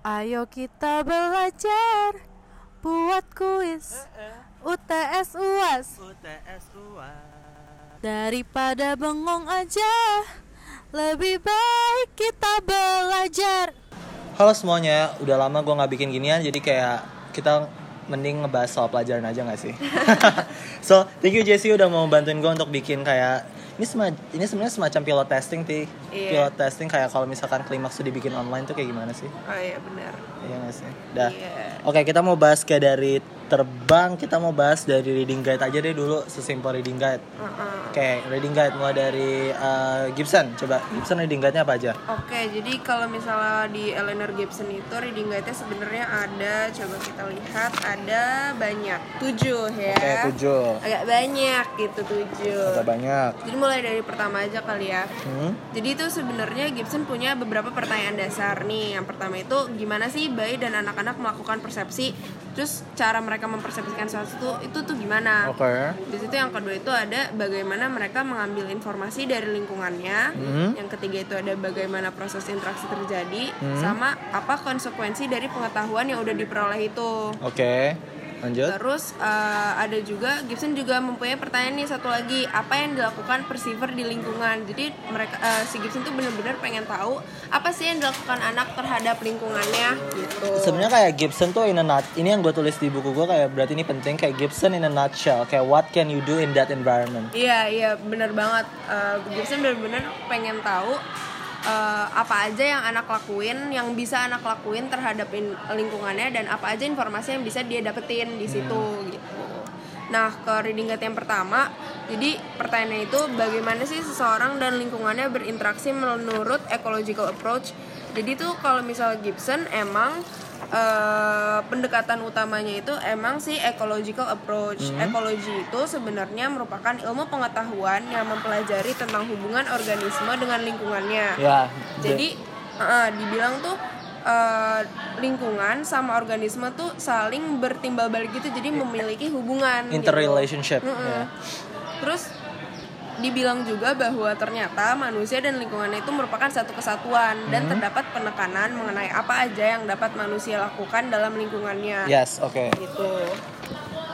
Ayo kita belajar buat kuis UTS UAS UTS UAS daripada bengong aja. Lebih baik kita belajar. Halo semuanya, udah lama gue nggak bikin ginian jadi kayak kita mending ngebahas soal pelajaran aja gak sih? so, thank you Jessie udah mau bantuin gue untuk bikin kayak ini sema, ini sebenarnya semacam pilot testing ti Iya. pilot testing kayak kalau misalkan klimaks tuh dibikin online tuh kayak gimana sih? Oh iya benar. Iya gak sih? Dah. Iya. Oke, kita mau bahas kayak dari terbang, kita mau bahas dari reading guide aja deh dulu, sesimpel reading guide. Uh-uh. Oke, reading guide mulai dari uh, Gibson. Coba Gibson reading guide-nya apa aja? Oke, jadi kalau misalnya di Eleanor Gibson itu reading guide-nya sebenarnya ada, coba kita lihat, ada banyak, tujuh ya. Oke, tujuh. Agak banyak gitu tujuh. Agak banyak. Jadi mulai dari pertama aja kali ya. Hmm? Jadi itu sebenarnya Gibson punya beberapa pertanyaan dasar nih. Yang pertama itu gimana sih bayi dan anak-anak melakukan persepsi, terus cara mereka mempersepsikan sesuatu itu tuh gimana? Oke. Di situ yang kedua itu ada bagaimana mereka mengambil informasi dari lingkungannya. Hmm. Yang ketiga itu ada bagaimana proses interaksi terjadi, Hmm. sama apa konsekuensi dari pengetahuan yang udah diperoleh itu. Oke. Lanjut. Terus eh, ada juga Gibson juga mempunyai pertanyaan nih satu lagi apa yang dilakukan perceiver di lingkungan. Jadi mereka eh, si Gibson tuh benar-benar pengen tahu apa sih yang dilakukan anak terhadap lingkungannya gitu. Sebenarnya kayak Gibson tuh in a nut. Ini yang gue tulis di buku gue kayak berarti ini penting kayak Gibson in a nutshell. Kayak what can you do in that environment? Iya iya benar banget. Eh, Gibson benar-benar pengen tahu eh, apa aja yang anak lakuin, yang bisa anak lakuin terhadap in- lingkungannya dan apa aja informasi yang bisa dia dapetin di situ gitu. Nah ke reading guide yang pertama, jadi pertanyaannya itu bagaimana sih seseorang dan lingkungannya berinteraksi menurut ecological approach. Jadi tuh kalau misal Gibson emang eh, pendekatan utamanya itu emang sih ecological approach. Ekologi itu sebenarnya merupakan ilmu pengetahuan yang mempelajari tentang hubungan organisme dengan lingkungannya. Ya. Jadi eh, dibilang tuh eh, lingkungan sama organisme tuh saling bertimbal balik gitu, jadi memiliki hubungan. gitu. interrelationship. Mm-mm. ya. Terus dibilang juga bahwa ternyata manusia dan lingkungannya itu merupakan satu kesatuan dan Hmm. terdapat penekanan mengenai apa aja yang dapat manusia lakukan dalam lingkungannya. Yes, oke. Gitu.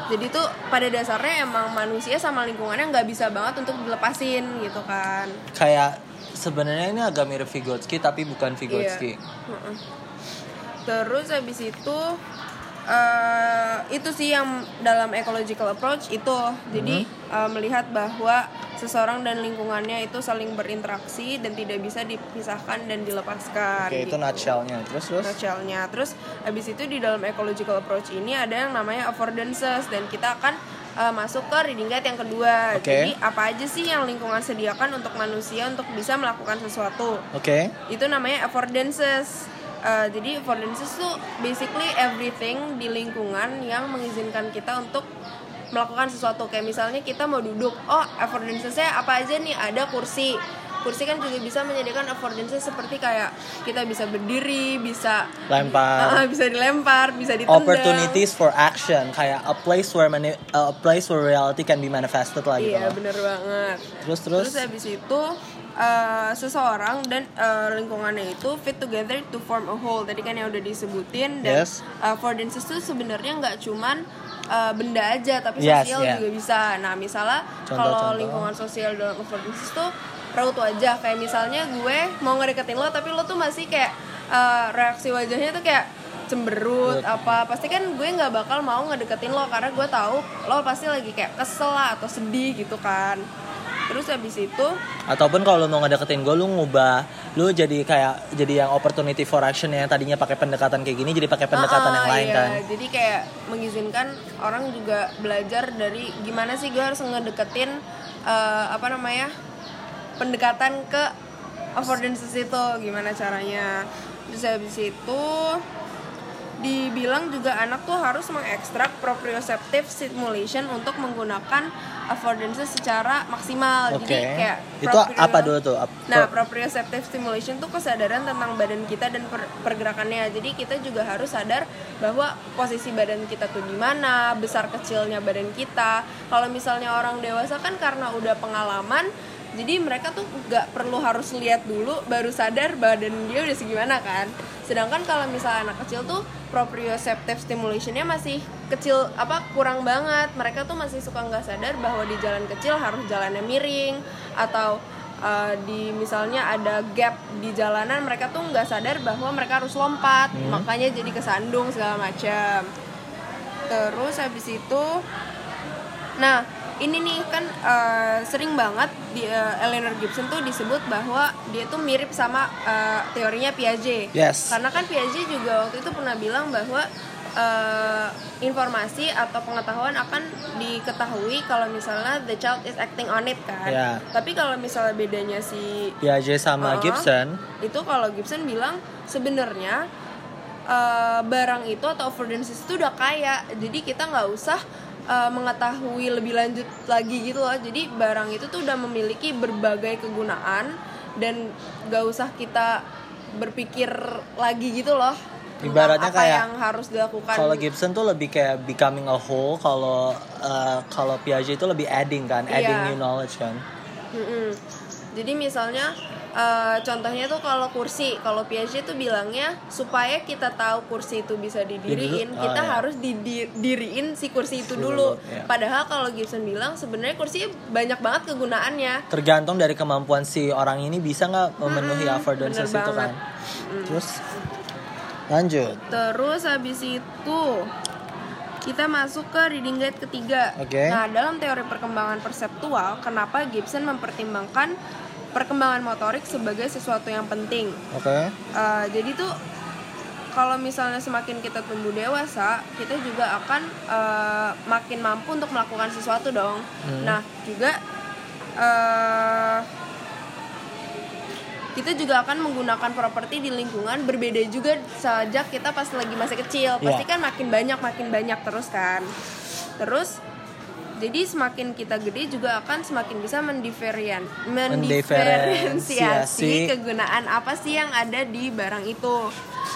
Jadi tuh pada dasarnya emang manusia sama lingkungannya nggak bisa banget untuk dilepasin gitu kan. Kayak sebenarnya ini agak mirip Vygotsky tapi bukan Vygotsky. Iya. Terus habis itu eh, itu sih yang dalam ecological approach itu jadi Mm-hmm. eh, melihat bahwa seseorang dan lingkungannya itu saling berinteraksi dan tidak bisa dipisahkan dan dilepaskan. Oke, itu gitu. nutshellnya. Terus terus. Nutshellnya. Terus habis itu di dalam ecological approach ini ada yang namanya affordances dan kita akan eh, masuk ke reading guide yang kedua. Oke. Jadi apa aja sih yang lingkungan sediakan untuk manusia untuk bisa melakukan sesuatu? Oke. itu namanya affordances Uh, jadi affordances tuh basically everything di lingkungan yang mengizinkan kita untuk melakukan sesuatu kayak misalnya kita mau duduk oh affordance-nya apa aja nih ada kursi kursi kan juga bisa menyediakan affordances seperti kayak kita bisa berdiri bisa Lempar. Ah, bisa dilempar bisa ditendang Opportunities for action kayak a place where mani- a place where reality can be manifested lah gitu. iya loh. bener banget Terus terus. Terus habis itu eh, seseorang dan eh, lingkungannya itu fit together to form a whole. Tadi kan yang udah disebutin dan Yes. eh, affordances itu sebenarnya nggak cuman eh, benda aja tapi Yes, sosial yeah. juga bisa. Nah misalnya kalau lingkungan sosial dalam affordances tuh raut wajah kayak misalnya gue mau ngedeketin lo tapi lo tuh masih kayak eh, reaksi wajahnya tuh kayak cemberut Betul. apa pasti kan gue nggak bakal mau ngedeketin lo karena gue tahu lo pasti lagi kayak kesel lah atau sedih gitu kan terus habis itu Ataupun kalau lu mau ngedeketin gue, lu ngubah, lu jadi kayak jadi yang opportunity for action yang tadinya pakai pendekatan kayak gini, jadi pakai pendekatan Ah, yang lain iya. kan. Jadi kayak mengizinkan orang juga belajar dari gimana sih gue harus ngedeketin eh, apa namanya pendekatan ke affordances itu gimana caranya. Terus habis itu dibilang juga anak tuh harus mengekstrak proprioceptive stimulation untuk menggunakan affordances secara maksimal. Oke. Jadi kayak Itu apa dulu tuh? Ap- Nah, pro- proprioceptive stimulation tuh kesadaran tentang badan kita dan per- pergerakannya. Jadi kita juga harus sadar bahwa posisi badan kita tuh di mana, besar kecilnya badan kita. Kalau misalnya orang dewasa kan karena udah pengalaman jadi mereka tuh nggak perlu harus lihat dulu baru sadar badan dia udah segimana kan. Sedangkan kalau misalnya anak kecil tuh proprioceptive stimulationnya masih kecil apa kurang banget. Mereka tuh masih suka nggak sadar bahwa di jalan kecil harus jalannya miring atau uh, di misalnya ada gap di jalanan mereka tuh nggak sadar bahwa mereka harus lompat. Makanya jadi kesandung segala macam. Terus habis itu nah ini nih kan uh, sering banget di uh, Eleanor Gibson tuh disebut bahwa dia tuh mirip sama uh, teorinya Piaget Yes. karena kan Piaget juga waktu itu pernah bilang bahwa uh, informasi atau pengetahuan akan diketahui kalau misalnya the child is acting on it kan Ya. tapi kalau misalnya bedanya si Piaget sama Uh-uh. Gibson. itu kalau Gibson bilang sebenarnya eh, barang itu atau affordances itu udah kaya jadi kita nggak usah eh, mengetahui lebih lanjut lagi gitu loh jadi barang itu tuh udah memiliki berbagai kegunaan dan nggak usah kita berpikir lagi gitu loh Ibaratnya apa kayak yang harus dilakukan Kalau Gibson tuh lebih kayak becoming a whole, kalau uh, kalau Piaget itu lebih adding kan, adding Iya. new knowledge kan. Mm-mm. Jadi misalnya eh, contohnya tuh kalau kursi, kalau Piaget tuh bilangnya supaya kita tahu kursi itu bisa didiriin, Didiri- oh, kita iya. harus didiriin si kursi itu Dulu, dulu. iya. Padahal kalau Gibson bilang sebenarnya kursi banyak banget kegunaannya. Tergantung dari kemampuan si orang ini bisa nggak memenuhi Mm-mm, affordances itu kan. banget. Terus lanjut. Terus habis itu kita masuk ke reading guide ketiga. Oke. Nah, dalam teori perkembangan perseptual, kenapa Gibson mempertimbangkan perkembangan motorik sebagai sesuatu yang penting? Oke. Uh, jadi tuh kalau misalnya semakin kita tumbuh dewasa, kita juga akan uh, makin mampu untuk melakukan sesuatu dong. Nah, juga uh, kita juga akan menggunakan properti di lingkungan berbeda juga sejak kita pas lagi masih kecil. Pasti Iya. kan makin banyak makin banyak terus kan. Terus jadi semakin kita gede juga akan semakin bisa mendiferian mendiferensiasi kegunaan apa sih yang ada di barang itu.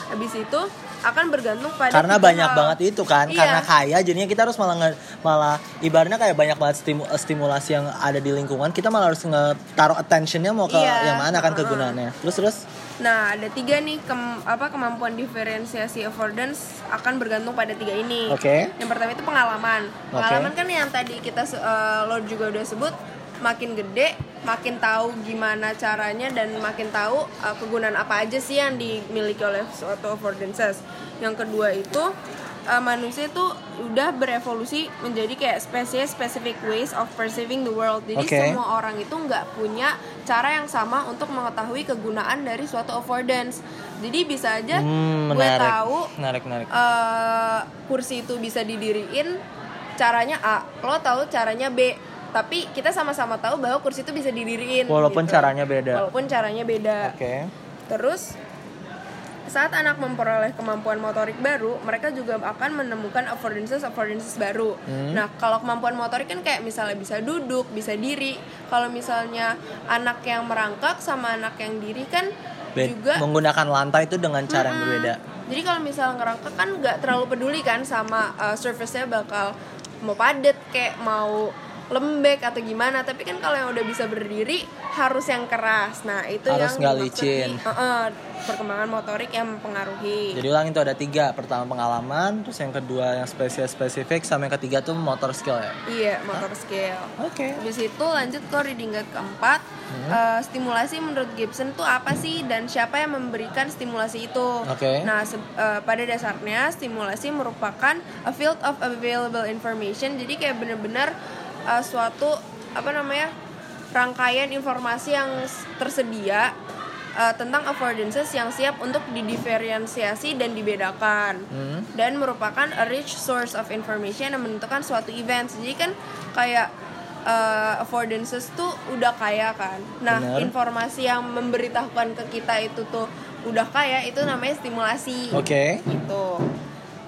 Habis itu akan bergantung pada Karena banyak hal. banget itu kan, Iya. karena kaya jadinya kita harus malah nge- malah ibaratnya kayak banyak banget stimu- stimulasi yang ada di lingkungan, kita malah harus nge taruh attentionnya mau ke Iya. yang mana kan kegunaannya. Terus terus Nah, ada tiga nih kem- apa kemampuan diferensiasi affordance akan bergantung pada tiga ini. Oke. Yang pertama itu pengalaman. Pengalaman kan yang tadi kita eh, lo juga udah sebut makin gede, makin tahu gimana caranya dan makin tahu eh, kegunaan apa aja sih yang dimiliki oleh suatu affordances. Yang kedua itu eh, manusia itu udah berevolusi menjadi kayak spesies specific ways of perceiving the world. Jadi Oke. semua orang itu nggak punya cara yang sama untuk mengetahui kegunaan dari suatu affordance. Jadi bisa aja hmm, gue tahu menarik menarik. eh, kursi itu bisa didiriin caranya A, lo tahu caranya B. Tapi kita sama-sama tahu bahwa kursi itu bisa didiriin. Walaupun gitu. caranya beda. Walaupun caranya beda. Oke. Terus saat anak memperoleh kemampuan motorik baru, mereka juga akan menemukan affordances affordances baru. Hmm. Nah, kalau kemampuan motorik kan kayak misalnya bisa duduk, bisa diri. Kalau misalnya anak yang merangkak sama anak yang diri kan Be- juga menggunakan lantai itu dengan cara yang Mm-mm. berbeda. Jadi kalau misalnya ngerangkak kan nggak terlalu peduli kan sama uh, surface-nya bakal mau padat kayak mau lembek atau gimana. Tapi kan kalau yang udah bisa berdiri harus yang keras. Nah itu Harus yang nggak licin. di- uh-uh, perkembangan motorik yang mempengaruhi. Jadi ulang itu ada tiga. Pertama pengalaman, terus yang kedua yang spesies spesifik, sama yang ketiga tuh motor skill ya. Iya motor skill. Oke. Habis itu lanjut ke reading guide keempat Hmm. Eh, Stimulasi menurut Gibson tuh apa sih Dan siapa yang memberikan stimulasi itu Oke. Nah se- eh, pada dasarnya Stimulasi merupakan A field of available information Jadi kayak bener-bener eh, Suatu Apa namanya Rangkaian informasi yang tersedia eh, Tentang affordances yang siap untuk didiferensiasi dan dibedakan Hmm. dan merupakan a rich source of information yang menentukan suatu event. Jadi kan kayak uh, affordances tuh udah kaya kan. Nah, Bener. informasi yang memberitahukan ke kita itu tuh udah kaya itu namanya stimulasi. Oke. Gitu.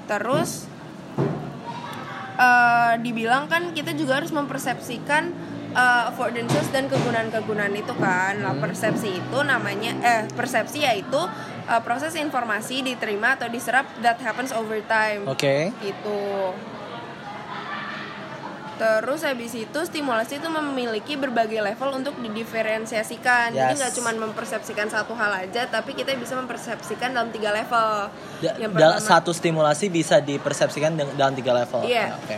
Terus uh, dibilang kan kita juga harus mempersepsikan uh, affordances dan kegunaan-kegunaan itu kan. Nah, persepsi itu namanya eh persepsi yaitu uh, proses informasi diterima atau diserap that happens over time Oke. gitu Terus habis itu stimulasi itu memiliki berbagai level untuk didiferensiasikan. Jadi Yes. nggak cuma mempersepsikan satu hal aja, tapi kita bisa mempersepsikan dalam tiga level. Da- yang pertama, satu stimulasi bisa dipersepsikan dalam tiga level. Iya. Oke.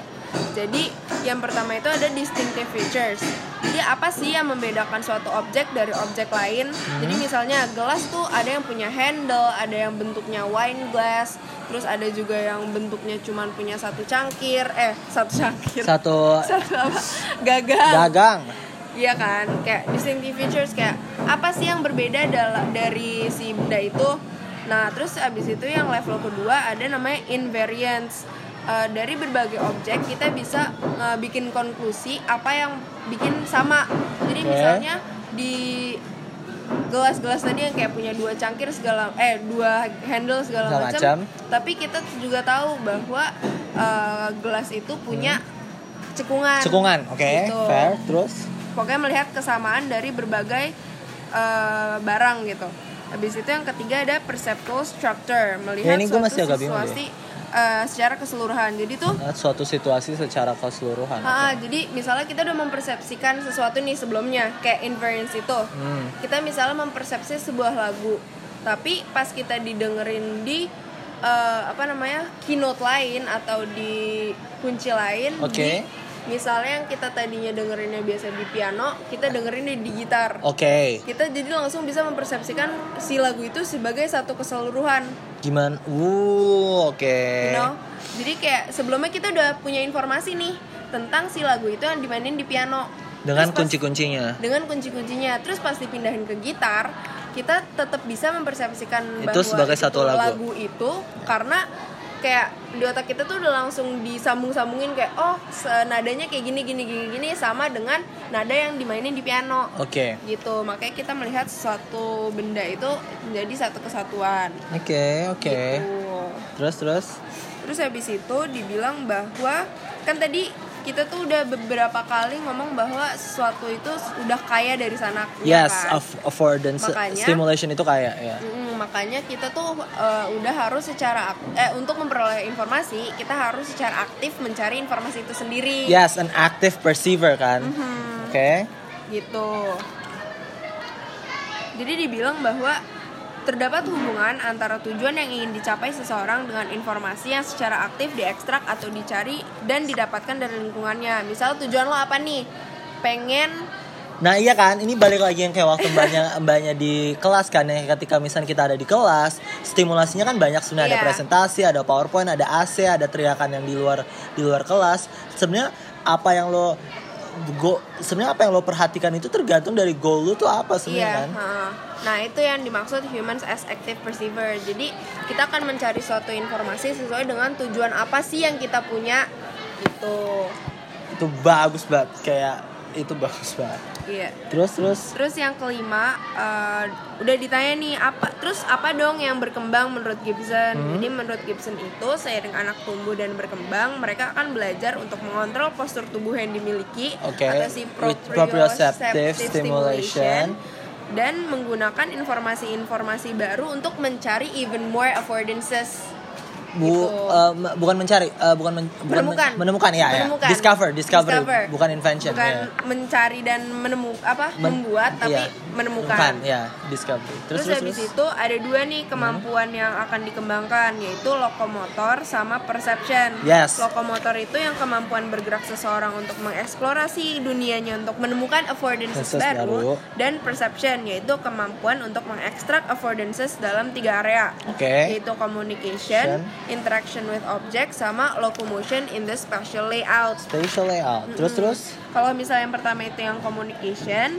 Jadi yang pertama itu ada distinctive features. Jadi apa sih yang membedakan suatu objek dari objek lain? Jadi misalnya gelas tuh ada yang punya handle, ada yang bentuknya wine glass, terus ada juga yang bentuknya cuman punya satu cangkir, eh satu cangkir, Satu satu apa? Gagang. gagang. Iya kan, kayak distinctive features kayak apa sih yang berbeda dari si benda itu. Nah, terus abis itu yang level kedua ada namanya invariance. Eh, dari berbagai objek kita bisa eh, bikin konklusi apa yang bikin sama. Jadi Oke. misalnya di gelas-gelas tadi yang kayak punya dua cangkir segala eh dua handle segala Segala macam. macam. Tapi kita juga tahu bahwa eh, gelas itu punya cekungan. Cekungan, oke, Gitu fair. Terus pokoknya melihat kesamaan dari berbagai eh, barang gitu. Habis itu yang ketiga ada perceptual structure, melihat Ya, ini suatu masih agak bingung situasi eh, secara keseluruhan. Jadi tuh eh, suatu situasi secara keseluruhan. ah, jadi misalnya kita udah mempersepsikan sesuatu nih sebelumnya, kayak invariance itu. Hmm. Kita misalnya mempersepsi sebuah lagu, tapi pas kita didengerin di eh, apa namanya keynote lain atau di kunci lain, Oke. di misalnya yang kita tadinya dengerinnya biasa di piano, kita dengerinnya di gitar. Oke. Kita jadi langsung bisa mempersepsikan si lagu itu sebagai satu keseluruhan, Gimana? Uh, oke. you know? Jadi kayak sebelumnya kita udah punya informasi nih tentang si lagu itu yang dimainin di piano. Dengan kunci-kuncinya. dengan kunci-kuncinya terus pas dipindahin ke gitar kita tetap bisa mempersepsikan Itu bahwa sebagai satu lagu. itu karena kayak di otak kita tuh udah langsung disambung-sambungin kayak oh nadanya kayak gini gini gini gini sama dengan nada yang dimainin di piano Oke. gitu makanya kita melihat suatu benda itu menjadi satu kesatuan Oke, oke. gitu. Terus terus. Terus habis itu dibilang bahwa kan tadi kita tuh udah beberapa kali ngomong bahwa sesuatu itu udah kaya dari sana ya Yes, kan? aff- affordance Makanya- stimulation itu kayak ya. Mm, makanya kita tuh uh, udah harus secara eh untuk memperoleh informasi kita harus secara aktif mencari informasi itu sendiri Yes, an active perceiver kan. Mhm, Oke. gitu jadi dibilang bahwa terdapat hubungan antara tujuan yang ingin dicapai seseorang dengan informasi yang secara aktif diekstrak atau dicari dan didapatkan dari lingkungannya misal tujuan lo apa nih pengen Nah iya kan, ini balik lagi yang kayak waktu mbaknya mbaknya di kelas kan ya ketika misalnya kita ada di kelas, stimulasinya kan banyak sebenarnya ada Iya. presentasi, ada powerpoint, ada AC, ada teriakan yang di luar di luar kelas. Sebenarnya apa yang lo go sebenarnya apa yang lo perhatikan itu tergantung dari goal lo tuh apa sebenarnya Iya, kan? ha. nah itu yang dimaksud humans as active perceiver. Jadi kita akan mencari suatu informasi sesuai dengan tujuan apa sih yang kita punya gitu. Itu bagus banget kayak itu bagus banget. Iya. Terus terus Terus yang kelima eh, udah ditanya nih apa terus apa dong yang berkembang menurut Gibson? Hmm. Jadi menurut Gibson itu seiring anak tumbuh dan berkembang mereka akan belajar untuk mengontrol postur tubuh yang dimiliki Oke, atau si proprioceptive proprioceptive stimulation. dan menggunakan informasi-informasi baru untuk mencari even more affordances. Bu Gitu. m- bukan mencari eh, bukan men- bukan men- menemukan menemukan ya, ya. Menemukan. discover discover Discover. bukan invention bukan ya. mencari dan menemu apa Men- membuat tapi iya, menemukan ya discovery terus Terus, terus, habis terus. itu ada dua nih kemampuan yang akan dikembangkan yaitu lokomotor sama perception. Yes. Lokomotor itu yang kemampuan bergerak seseorang untuk mengeksplorasi dunianya untuk menemukan affordances baru, baru. dan perception yaitu kemampuan untuk mengekstrak affordances dalam tiga area. Oke. Yaitu communication, interaction with object sama locomotion in the spatial layout. spatial layout terus terus Kalau misalnya yang pertama itu yang communication,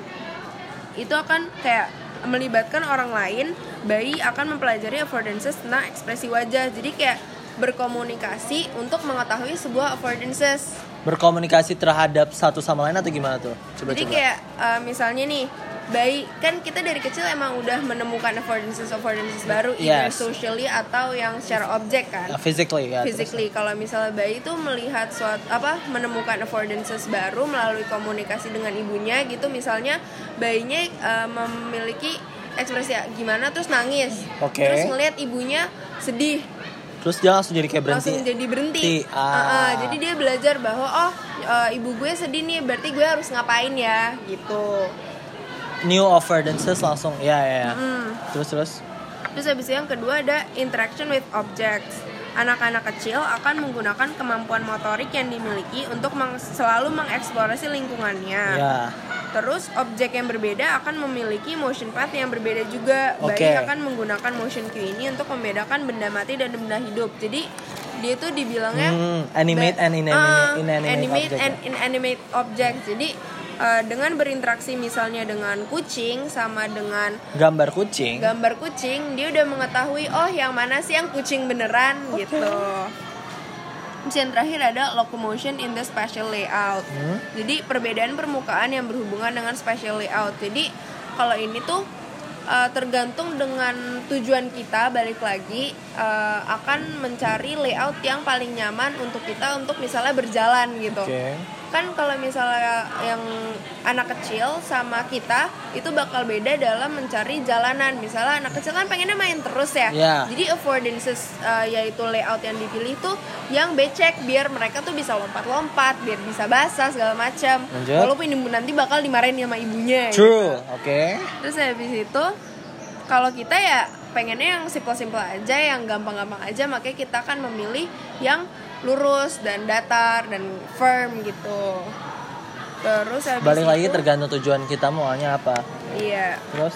itu akan kayak melibatkan orang lain, bayi akan mempelajari affordances tentang ekspresi wajah. Jadi kayak berkomunikasi untuk mengetahui sebuah affordances. Berkomunikasi terhadap satu sama lain atau gimana tuh? Coba Jadi coba kayak uh, misalnya nih, bayi kan kita dari kecil emang udah menemukan affordances affordances baru, either Yes. socially atau yang secara objek kan. Uh, physically ya physically. Kalau misalnya bayi itu melihat suatu apa menemukan affordances baru melalui komunikasi dengan ibunya gitu misalnya bayinya uh, memiliki ekspresi gimana? terus nangis. Oke. terus ngelihat ibunya sedih terus dia langsung jadi kayak berhenti langsung jadi berhenti. Ah. Uh-uh, jadi dia belajar bahwa oh eh, ibu gue sedih nih berarti gue harus ngapain ya gitu New affordances langsung ya ya. ya. Mm. Terus terus. Terus habis yang kedua ada interaction with objects. Anak-anak kecil akan menggunakan kemampuan motorik yang dimiliki untuk meng- selalu mengeksplorasi lingkungannya. Ya. Terus objek yang berbeda akan memiliki motion path yang berbeda juga. Oke. Bayi akan menggunakan motion cue ini untuk membedakan benda mati dan benda hidup. Jadi dia tuh dibilangnya Hmm, animate and inanimate, Ah, inanimate animate object and ya? inanimate object. Jadi eh, dengan berinteraksi misalnya dengan kucing sama dengan Gambar kucing. gambar kucing dia udah mengetahui oh yang mana sih yang kucing beneran gitu Terus yang terakhir ada locomotion in the spatial layout Hmm. jadi perbedaan permukaan yang berhubungan dengan spatial layout jadi kalau ini tuh uh, tergantung dengan tujuan kita balik lagi uh, akan mencari layout yang paling nyaman untuk kita untuk misalnya berjalan gitu Oke. Kan kalau misalnya yang anak kecil sama kita itu bakal beda dalam mencari jalanan misalnya anak kecil kan pengennya main terus ya Ya. jadi affordances uh, yaitu layout yang dipilih tuh yang becek biar mereka tuh bisa lompat-lompat biar bisa basah segala macam walaupun ibu nanti bakal dimarahin sama ibunya True. Oke. terus habis itu kalau kita ya pengennya yang simple-simple aja yang gampang-gampang aja makanya kita akan memilih yang lurus dan datar dan firm gitu terus habis Balik lagi itu- tergantung tujuan kita maunya apa. iya Terus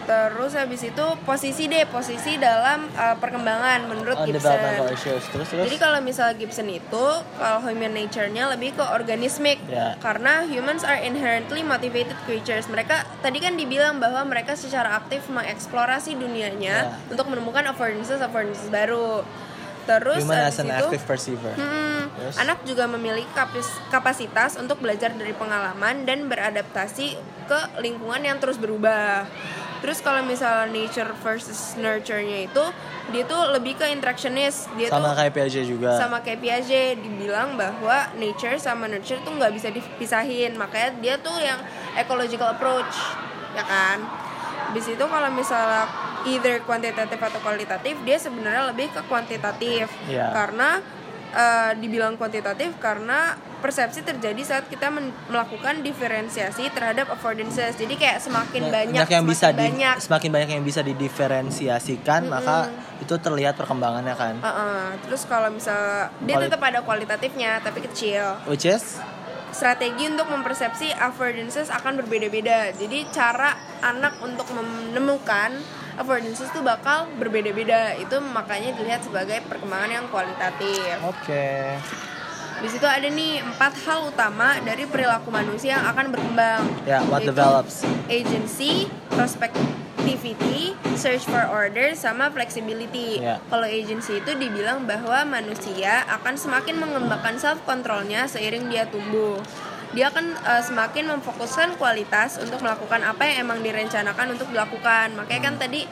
terus habis itu posisi deh posisi dalam uh, perkembangan menurut on Gibson issues. Terus terus. Jadi kalau misalnya Gibson itu kalau human nature-nya lebih ke organismic Ya. karena humans are inherently motivated creatures. Mereka tadi kan dibilang bahwa mereka secara aktif mengeksplorasi dunianya Ya. untuk menemukan affordances affordances baru. Terus Human as an itu, active perceiver. Hmm, Terus? anak juga memiliki kapasitas untuk belajar dari pengalaman dan beradaptasi ke lingkungan yang terus berubah. Terus kalau misalnya nature versus nurture-nya itu dia tuh lebih ke interactionist. Dia Sama tuh kayak Piaget juga. sama kayak Piaget dibilang bahwa nature sama nurture tuh nggak bisa dipisahin makanya dia tuh yang ecological approach ya kan Habis itu kalau misalnya either kuantitatif atau kualitatif dia sebenarnya lebih ke kuantitatif Iya. karena eh, dibilang kuantitatif karena persepsi terjadi saat kita melakukan diferensiasi terhadap affordances jadi kayak semakin Ya, banyak, yang bisa semakin di, banyak semakin banyak yang bisa didiferensiasikan maka itu terlihat perkembangannya kan Uh-uh. Terus kalau misal dia tetap ada kualitatifnya tapi kecil. which is Strategi untuk mempersepsi affordances akan berbeda-beda. Jadi cara anak untuk menemukan affordances itu bakal berbeda-beda. Itu makanya dilihat sebagai perkembangan yang kualitatif. oke Di situ ada nih empat hal utama dari perilaku manusia yang akan berkembang. ya what Yaitu develops agency, prospectivity, search for order, sama flexibility. Ya. Kalau agency itu dibilang bahwa manusia akan semakin mengembangkan self controlnya seiring dia tumbuh. Dia akan uh, semakin memfokuskan kualitas untuk melakukan apa yang emang direncanakan untuk dilakukan. Makanya kan tadi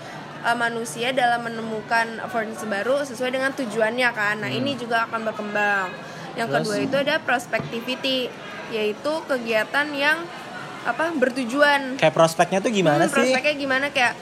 uh, manusia dalam menemukan affordance baru sesuai dengan tujuannya kan. Nah, ini juga akan berkembang. Yang Terus? kedua itu ada prospectivity, yaitu kegiatan yang apa bertujuan kayak prospeknya tuh gimana Hmm, sih prospeknya gimana kayak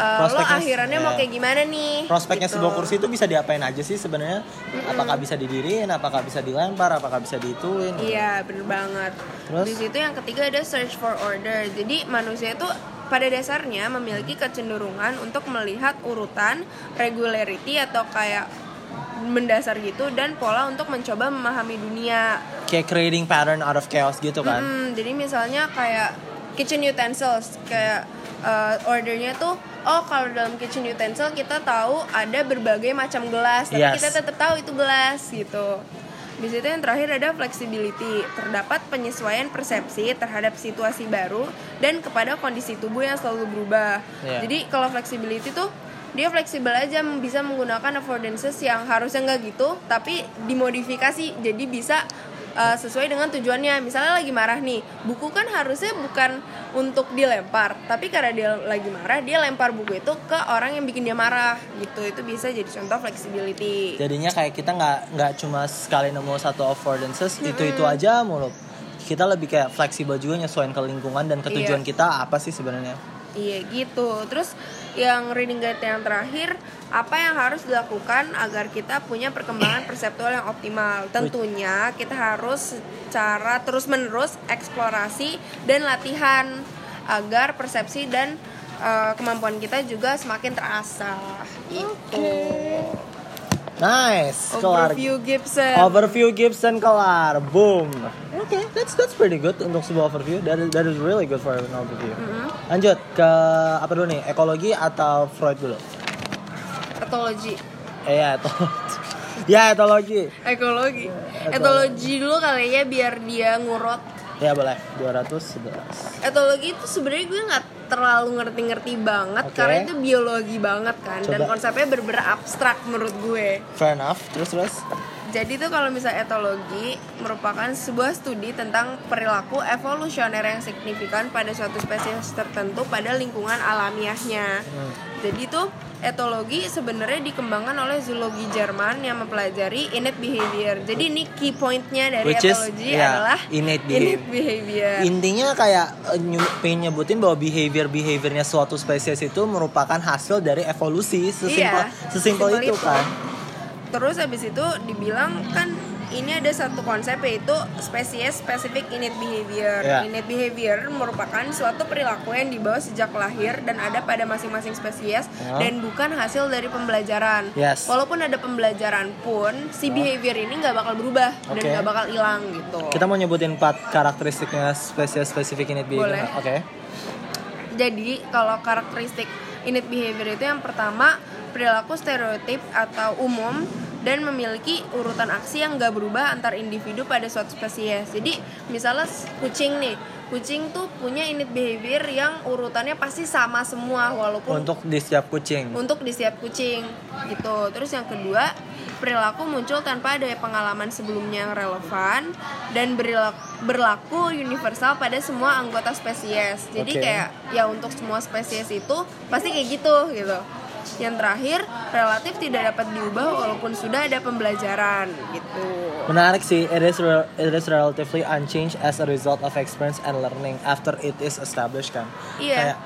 uh, lo akhirannya ya. mau kayak gimana nih? Prospeknya gitu. sebuah kursi itu bisa diapain aja sih sebenarnya? Apakah bisa didiriin apakah bisa dilempar apakah bisa diituin? Iya bener banget. Terus? di situ yang ketiga ada search for order. Jadi manusia itu pada dasarnya memiliki kecenderungan untuk melihat urutan regularity atau kayak mendasar gitu dan pola untuk mencoba memahami dunia. Kayak creating pattern out of chaos gitu kan? Mm, jadi misalnya kayak kitchen utensils kayak uh, ordernya tuh oh kalau dalam kitchen utensil kita tahu ada berbagai macam gelas tapi Yes. kita tetap tahu itu gelas gitu di situ yang terakhir ada flexibility terdapat penyesuaian persepsi terhadap situasi baru dan kepada kondisi tubuh yang selalu berubah Iya. jadi kalau flexibility tuh dia fleksibel aja bisa menggunakan affordances yang harusnya nggak gitu tapi dimodifikasi jadi bisa uh, sesuai dengan tujuannya. Misalnya lagi marah nih buku kan harusnya bukan untuk dilempar tapi karena dia lagi marah dia lempar buku itu ke orang yang bikin dia marah gitu. Itu bisa jadi contoh flexibility jadinya kayak kita nggak nggak cuma sekali nemu satu affordances itu itu aja mulu kita lebih kayak fleksibel juga nyesuaiin ke lingkungan dan ke Iya. kita apa sih sebenarnya? Iya gitu. Terus yang reading guide yang terakhir, apa yang harus dilakukan agar kita punya perkembangan perseptual yang optimal? Tentunya kita harus secara terus-menerus eksplorasi dan latihan agar persepsi dan eh, kemampuan kita juga semakin terasa. Gitu. Nice. Kelar. Overview Gibson. Overview Gibson kelar. Boom. Oke, that's that's pretty good untuk sebuah overview. That is, that is really good for an overview. Lanjut ke apa dulu nih? Ekologi atau Freud dulu? Etologi. Eh ya, etologi. ya, etologi. Ekologi. Etologi dulu kali ya biar dia ngurut. Ya boleh. 211. Etologi itu sebenarnya gue nggak terlalu ngerti-ngerti banget Oke. karena itu biologi banget kan dan Coba. konsepnya bener-bener abstrak menurut gue. Fair enough. Terus terus. Jadi tuh kalau misalnya etologi merupakan sebuah studi tentang perilaku evolusioner yang signifikan pada suatu spesies tertentu pada lingkungan alamiahnya. Hmm. Jadi tuh etologi sebenarnya dikembangkan oleh zoologi Jerman yang mempelajari innate behavior. Jadi ini key pointnya dari Which is, etologi ya, adalah innate innate behavior. Intinya kayak eh, pengen nyebutin bahwa behavior behaviornya suatu spesies itu merupakan hasil dari evolusi sesimpel Iya, sesimpel sesimpel itu itu. kan. Terus habis itu dibilang kan ini ada satu konsep yaitu spesies specific innate behavior. Ya. Innate behavior merupakan suatu perilaku yang dibawa sejak lahir dan ada pada masing-masing spesies Ya. dan bukan hasil dari pembelajaran. Yes. Walaupun ada pembelajaran pun si behavior ini nggak bakal berubah dan Oke. nggak bakal hilang gitu. Kita mau nyebutin empat karakteristiknya spesies spesifik innate behavior. Oke. Jadi kalau karakteristik innate behavior itu yang pertama perilaku stereotip atau umum dan memiliki urutan aksi yang gak berubah antar individu pada suatu spesies. Jadi misalnya kucing nih, kucing tuh punya innate behavior yang urutannya pasti sama semua walaupun Untuk di setiap kucing. untuk di setiap kucing gitu. Terus yang kedua, perilaku muncul tanpa ada pengalaman sebelumnya yang relevan dan berlaku, berlaku universal pada semua anggota spesies. Jadi Oke. kayak ya untuk semua spesies itu pasti kayak gitu gitu. Yang terakhir, relatif tidak dapat diubah walaupun sudah ada pembelajaran gitu. Menarik sih, it is, it is relatively unchanged as a result of experience and learning after it is established kan. Iya. Kayak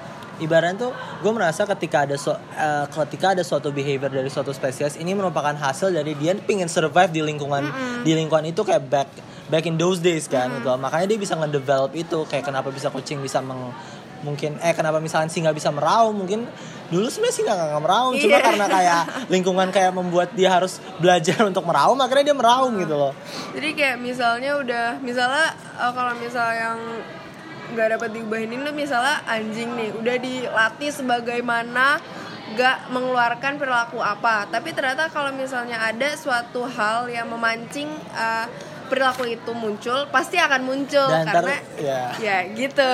ibaratnya tuh gue merasa ketika ada su- eh, ketika ada suatu behavior dari suatu spesies ini merupakan hasil dari dia pingin survive di lingkungan di lingkungan itu kayak back back in those days kan gitu. Makanya dia bisa ngedevelop itu kayak kenapa bisa kucing bisa meng mungkin eh kenapa misalnya singa bisa meraung mungkin dulu sebenarnya singa nggak meraung cuma Iya. karena kayak lingkungan kayak membuat dia harus belajar untuk meraung akhirnya dia meraung gitu loh Jadi kayak misalnya udah misalnya eh, kalau misalnya yang nggak dapat diubahin ini misalnya anjing nih udah dilatih sebagaimana nggak mengeluarkan perilaku apa tapi ternyata kalau misalnya ada suatu hal yang memancing eh, perilaku itu muncul pasti akan muncul Dan karena ya. ya gitu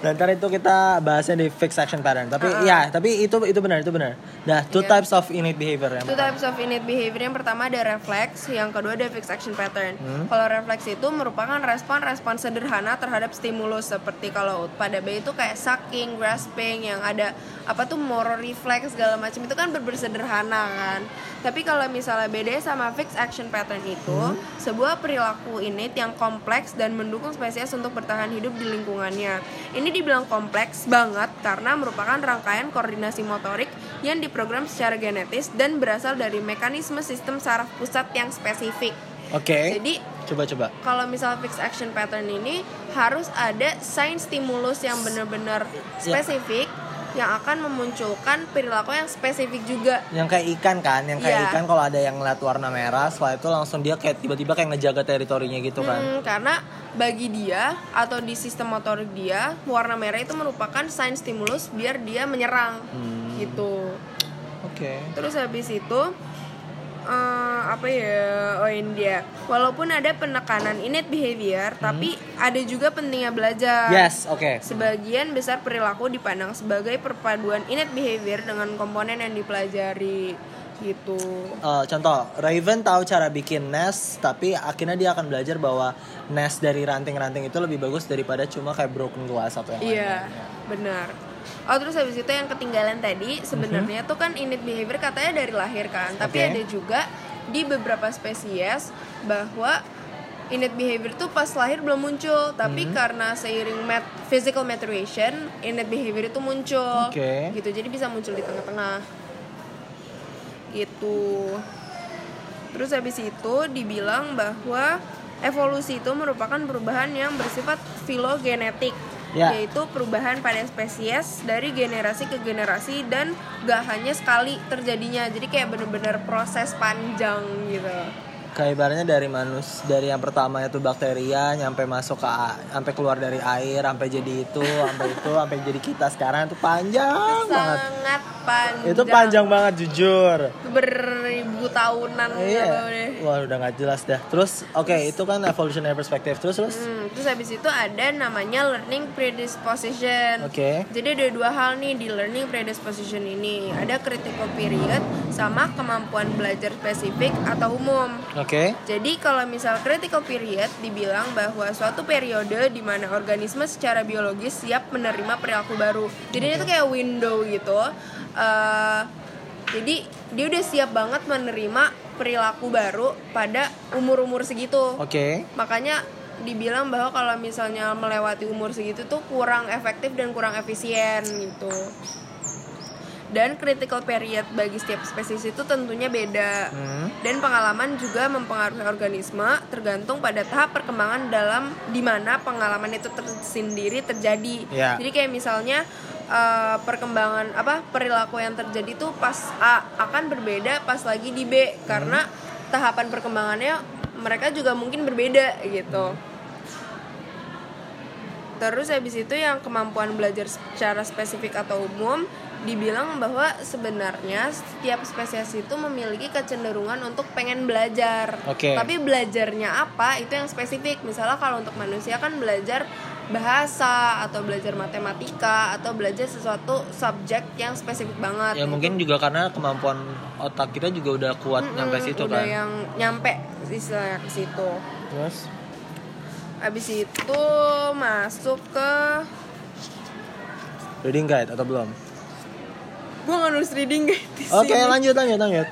Dan ntar itu kita bahasnya di fixed action pattern. Tapi Uh-uh. ya, tapi itu itu benar, itu benar. Nah, two Iya. types of innate behavior ya. Two types of innate behavior yang pertama ada reflex, yang kedua ada fixed action pattern. Hmm. Kalau reflex itu merupakan respon-respon sederhana terhadap stimulus seperti kalau pada bayi itu kayak sucking, grasping yang ada apa tuh motor reflex segala macam itu kan bener sederhana kan. Tapi kalau misalnya beda sama fixed action pattern itu Hmm. sebuah perilaku innate yang kompleks dan mendukung spesies untuk bertahan hidup di lingkungannya. Ini dibilang kompleks banget karena merupakan rangkaian koordinasi motorik yang diprogram secara genetis dan berasal dari mekanisme sistem saraf pusat yang spesifik. Oke. Jadi Coba coba. kalau misal fixed action pattern ini harus ada sign stimulus yang benar-benar spesifik yang akan memunculkan perilaku yang spesifik juga. Yang kayak ikan kan, yang kayak Iya. ikan kalau ada yang ngeliat warna merah, setelah itu langsung dia kayak tiba-tiba kayak ngejaga teritorinya gitu kan. Hmm, karena bagi dia atau di sistem motorik dia warna merah itu merupakan sign stimulus biar dia menyerang Hmm. gitu. Oke. Terus habis itu eh, apa ya? Oh ini dia. Walaupun ada penekanan innate behavior, tapi ada juga pentingnya belajar. Hmm. Yes, oke. Sebagian besar perilaku dipandang sebagai perpaduan innate behavior dengan komponen yang dipelajari gitu. Eh, contoh, Raven tahu cara bikin nest, tapi akhirnya dia akan belajar bahwa nest dari ranting-ranting itu lebih bagus daripada cuma kayak broken glass atau yang Iya, lainnya. benar. Oh terus habis itu yang ketinggalan tadi sebenarnya tuh kan innate behavior katanya dari lahir kan, tapi Oke. ada juga di beberapa spesies bahwa innate behavior tuh pas lahir belum muncul tapi Hmm. karena seiring mat physical maturation innate behavior itu muncul Oke. gitu jadi bisa muncul di tengah-tengah gitu terus habis itu dibilang bahwa evolusi itu merupakan perubahan yang bersifat filogenetik Ya. yaitu perubahan pada spesies dari generasi ke generasi dan gak hanya sekali terjadinya jadi kayak bener-bener proses panjang gitu kayak ibaratnya dari manus dari yang pertama itu bakteria nyampe masuk ke sampai keluar dari air sampai jadi itu sampai itu sampai jadi kita sekarang itu panjang banget sangat panjang itu panjang banget jujur beribu tahunan gitu iya deh. wah udah nggak jelas dah terus oke itu kan evolutionary perspective terus terus Hmm, terus habis itu ada namanya learning predisposition. Oke. Jadi ada dua hal nih di learning predisposition ini. Ada critical period sama kemampuan belajar spesifik atau umum. oke Jadi kalau misal critical period dibilang bahwa suatu periode di mana organisme secara biologis siap menerima perilaku baru. Jadi itu kayak window gitu. Eh, jadi dia udah siap banget menerima perilaku baru pada umur-umur segitu. Oke. Makanya dibilang bahwa kalau misalnya melewati umur segitu tuh kurang efektif dan kurang efisien gitu dan critical period bagi setiap spesies itu tentunya beda. Hmm. dan pengalaman juga mempengaruhi organisme tergantung pada tahap perkembangan dalam di mana pengalaman itu tersendiri terjadi. Ya. jadi kayak misalnya eh, perkembangan apa perilaku yang terjadi tuh pas A akan berbeda pas lagi di B. Karena tahapan perkembangannya mereka juga mungkin berbeda gitu. Terus habis itu yang kemampuan belajar secara spesifik atau umum dibilang bahwa sebenarnya setiap spesies itu memiliki kecenderungan untuk pengen belajar. Oke. Tapi belajarnya apa itu yang spesifik. Misalnya kalau untuk manusia kan belajar bahasa atau belajar matematika atau belajar sesuatu subjek yang spesifik banget. ya mungkin juga karena kemampuan otak kita juga udah kuat Mm-mm, nyampe situ udah kan yang nyampe istilahnya ke situ. terus Habis itu masuk ke reading guide atau belum gue nggak nulis reading di oke sini. lanjut lanjut lanjut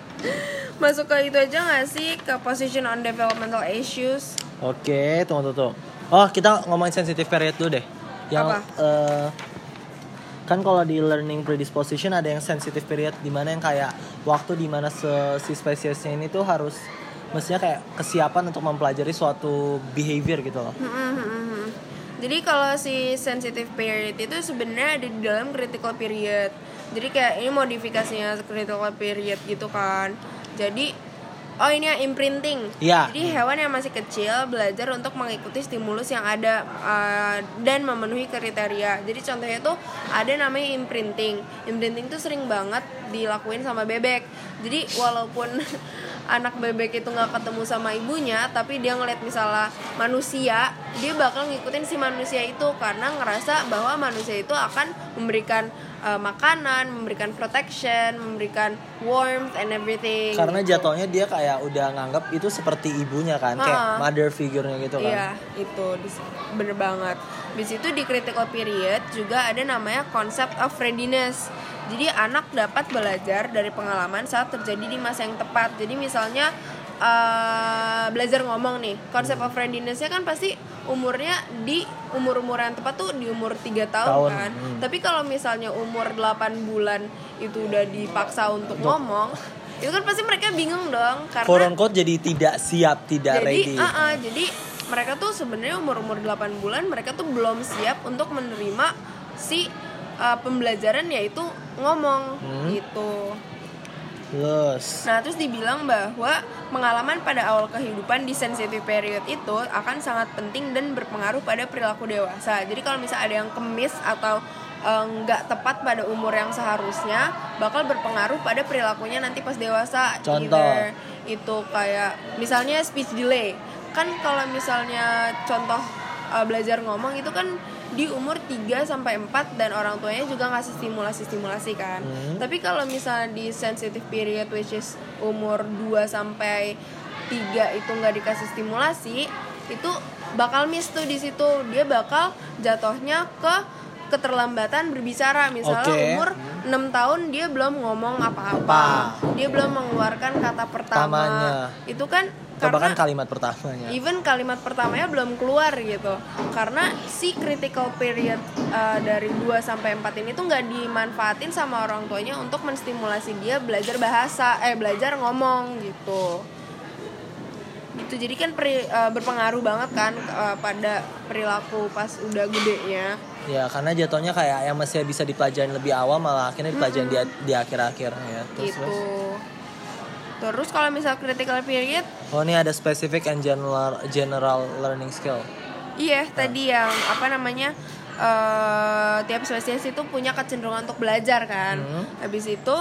Masuk ke itu aja gak sih ke position on developmental issues? Oke, tunggu tunggu. tunggu. Oh, kita ngomongin sensitive period dulu deh. Yang Apa? eh, kan kalau di learning predisposition ada yang sensitive period di mana yang kayak waktu di mana se- si spesiesnya ini tuh harus mestinya kayak kesiapan untuk mempelajari suatu behavior gitu loh. Hmm, Jadi kalau si sensitive period itu sebenarnya ada di dalam critical period. Jadi kayak ini modifikasinya critical period gitu kan. Jadi oh ini yang imprinting. Iya. Jadi hewan yang masih kecil belajar untuk mengikuti stimulus yang ada uh, dan memenuhi kriteria. Jadi contohnya tuh ada namanya imprinting. Imprinting tuh sering banget dilakuin sama bebek. Jadi walaupun anak bebek itu nggak ketemu sama ibunya, tapi dia ngeliat misalnya manusia, dia bakal ngikutin si manusia itu karena ngerasa bahwa manusia itu akan memberikan uh, makanan, memberikan protection, memberikan warmth and everything. Karena gitu. jatuhnya dia kayak udah nganggap itu seperti ibunya kan, kayak Ha-ha. mother figure-nya gitu kan. Iya, itu bener banget. Di situ di critical period juga ada namanya concept of readiness. Jadi anak dapat belajar dari pengalaman saat terjadi di masa yang tepat. Jadi misalnya eh, belajar ngomong nih, concept of readiness-nya kan pasti umurnya di umur-umur yang tepat tuh di umur 3 tahun, Tahun, kan. hmm. Tapi kalau misalnya umur 8 bulan itu udah dipaksa untuk ngomong, itu kan pasti mereka bingung dong karena Quote unquote jadi tidak siap, tidak jadi ready. uh-uh, jadi mereka tuh sebenarnya umur umur 8 bulan mereka tuh belum siap untuk menerima si uh, pembelajaran yaitu ngomong Hmm. gitu. Terus Nah, terus dibilang bahwa pengalaman pada awal kehidupan di sensitive period itu akan sangat penting dan berpengaruh pada perilaku dewasa. Jadi kalau misalnya ada yang kemis atau eh, nggak tepat pada umur yang seharusnya, bakal berpengaruh pada perilakunya nanti pas dewasa. Contoh. Either itu kayak misalnya speech delay. Kan kalau misalnya contoh eh, belajar ngomong itu kan di umur 3 sampai 4 dan orang tuanya juga ngasih stimulasi-stimulasi kan. Hmm. Tapi kalau misalnya di sensitive period which is umur 2 sampai 3 itu nggak dikasih stimulasi, itu bakal miss tuh di situ. Dia bakal jatuhnya ke keterlambatan berbicara. Misalnya Oke. umur 6 tahun dia belum ngomong apa-apa. Apa? Dia belum mengeluarkan kata pertama. Pertamanya. Itu kan Atau bahkan kalimat pertamanya. even kalimat pertamanya belum keluar gitu karena si critical period uh, dari 2 sampai 4 ini tuh nggak dimanfaatin sama orang tuanya untuk menstimulasi dia belajar bahasa eh belajar ngomong gitu gitu jadi kan peri- uh, berpengaruh banget kan uh, pada perilaku pas udah gedenya Ya karena jatuhnya kayak yang masih bisa dipelajarin lebih awal malah akhirnya dipelajarin di, di akhir-akhir ya. Terus, gitu terus. Terus kalau misal critical period Oh ini ada specific and general general learning skill. Iya, tadi yang apa namanya eh tiap spesies itu punya kecenderungan untuk belajar kan. Hmm. Habis itu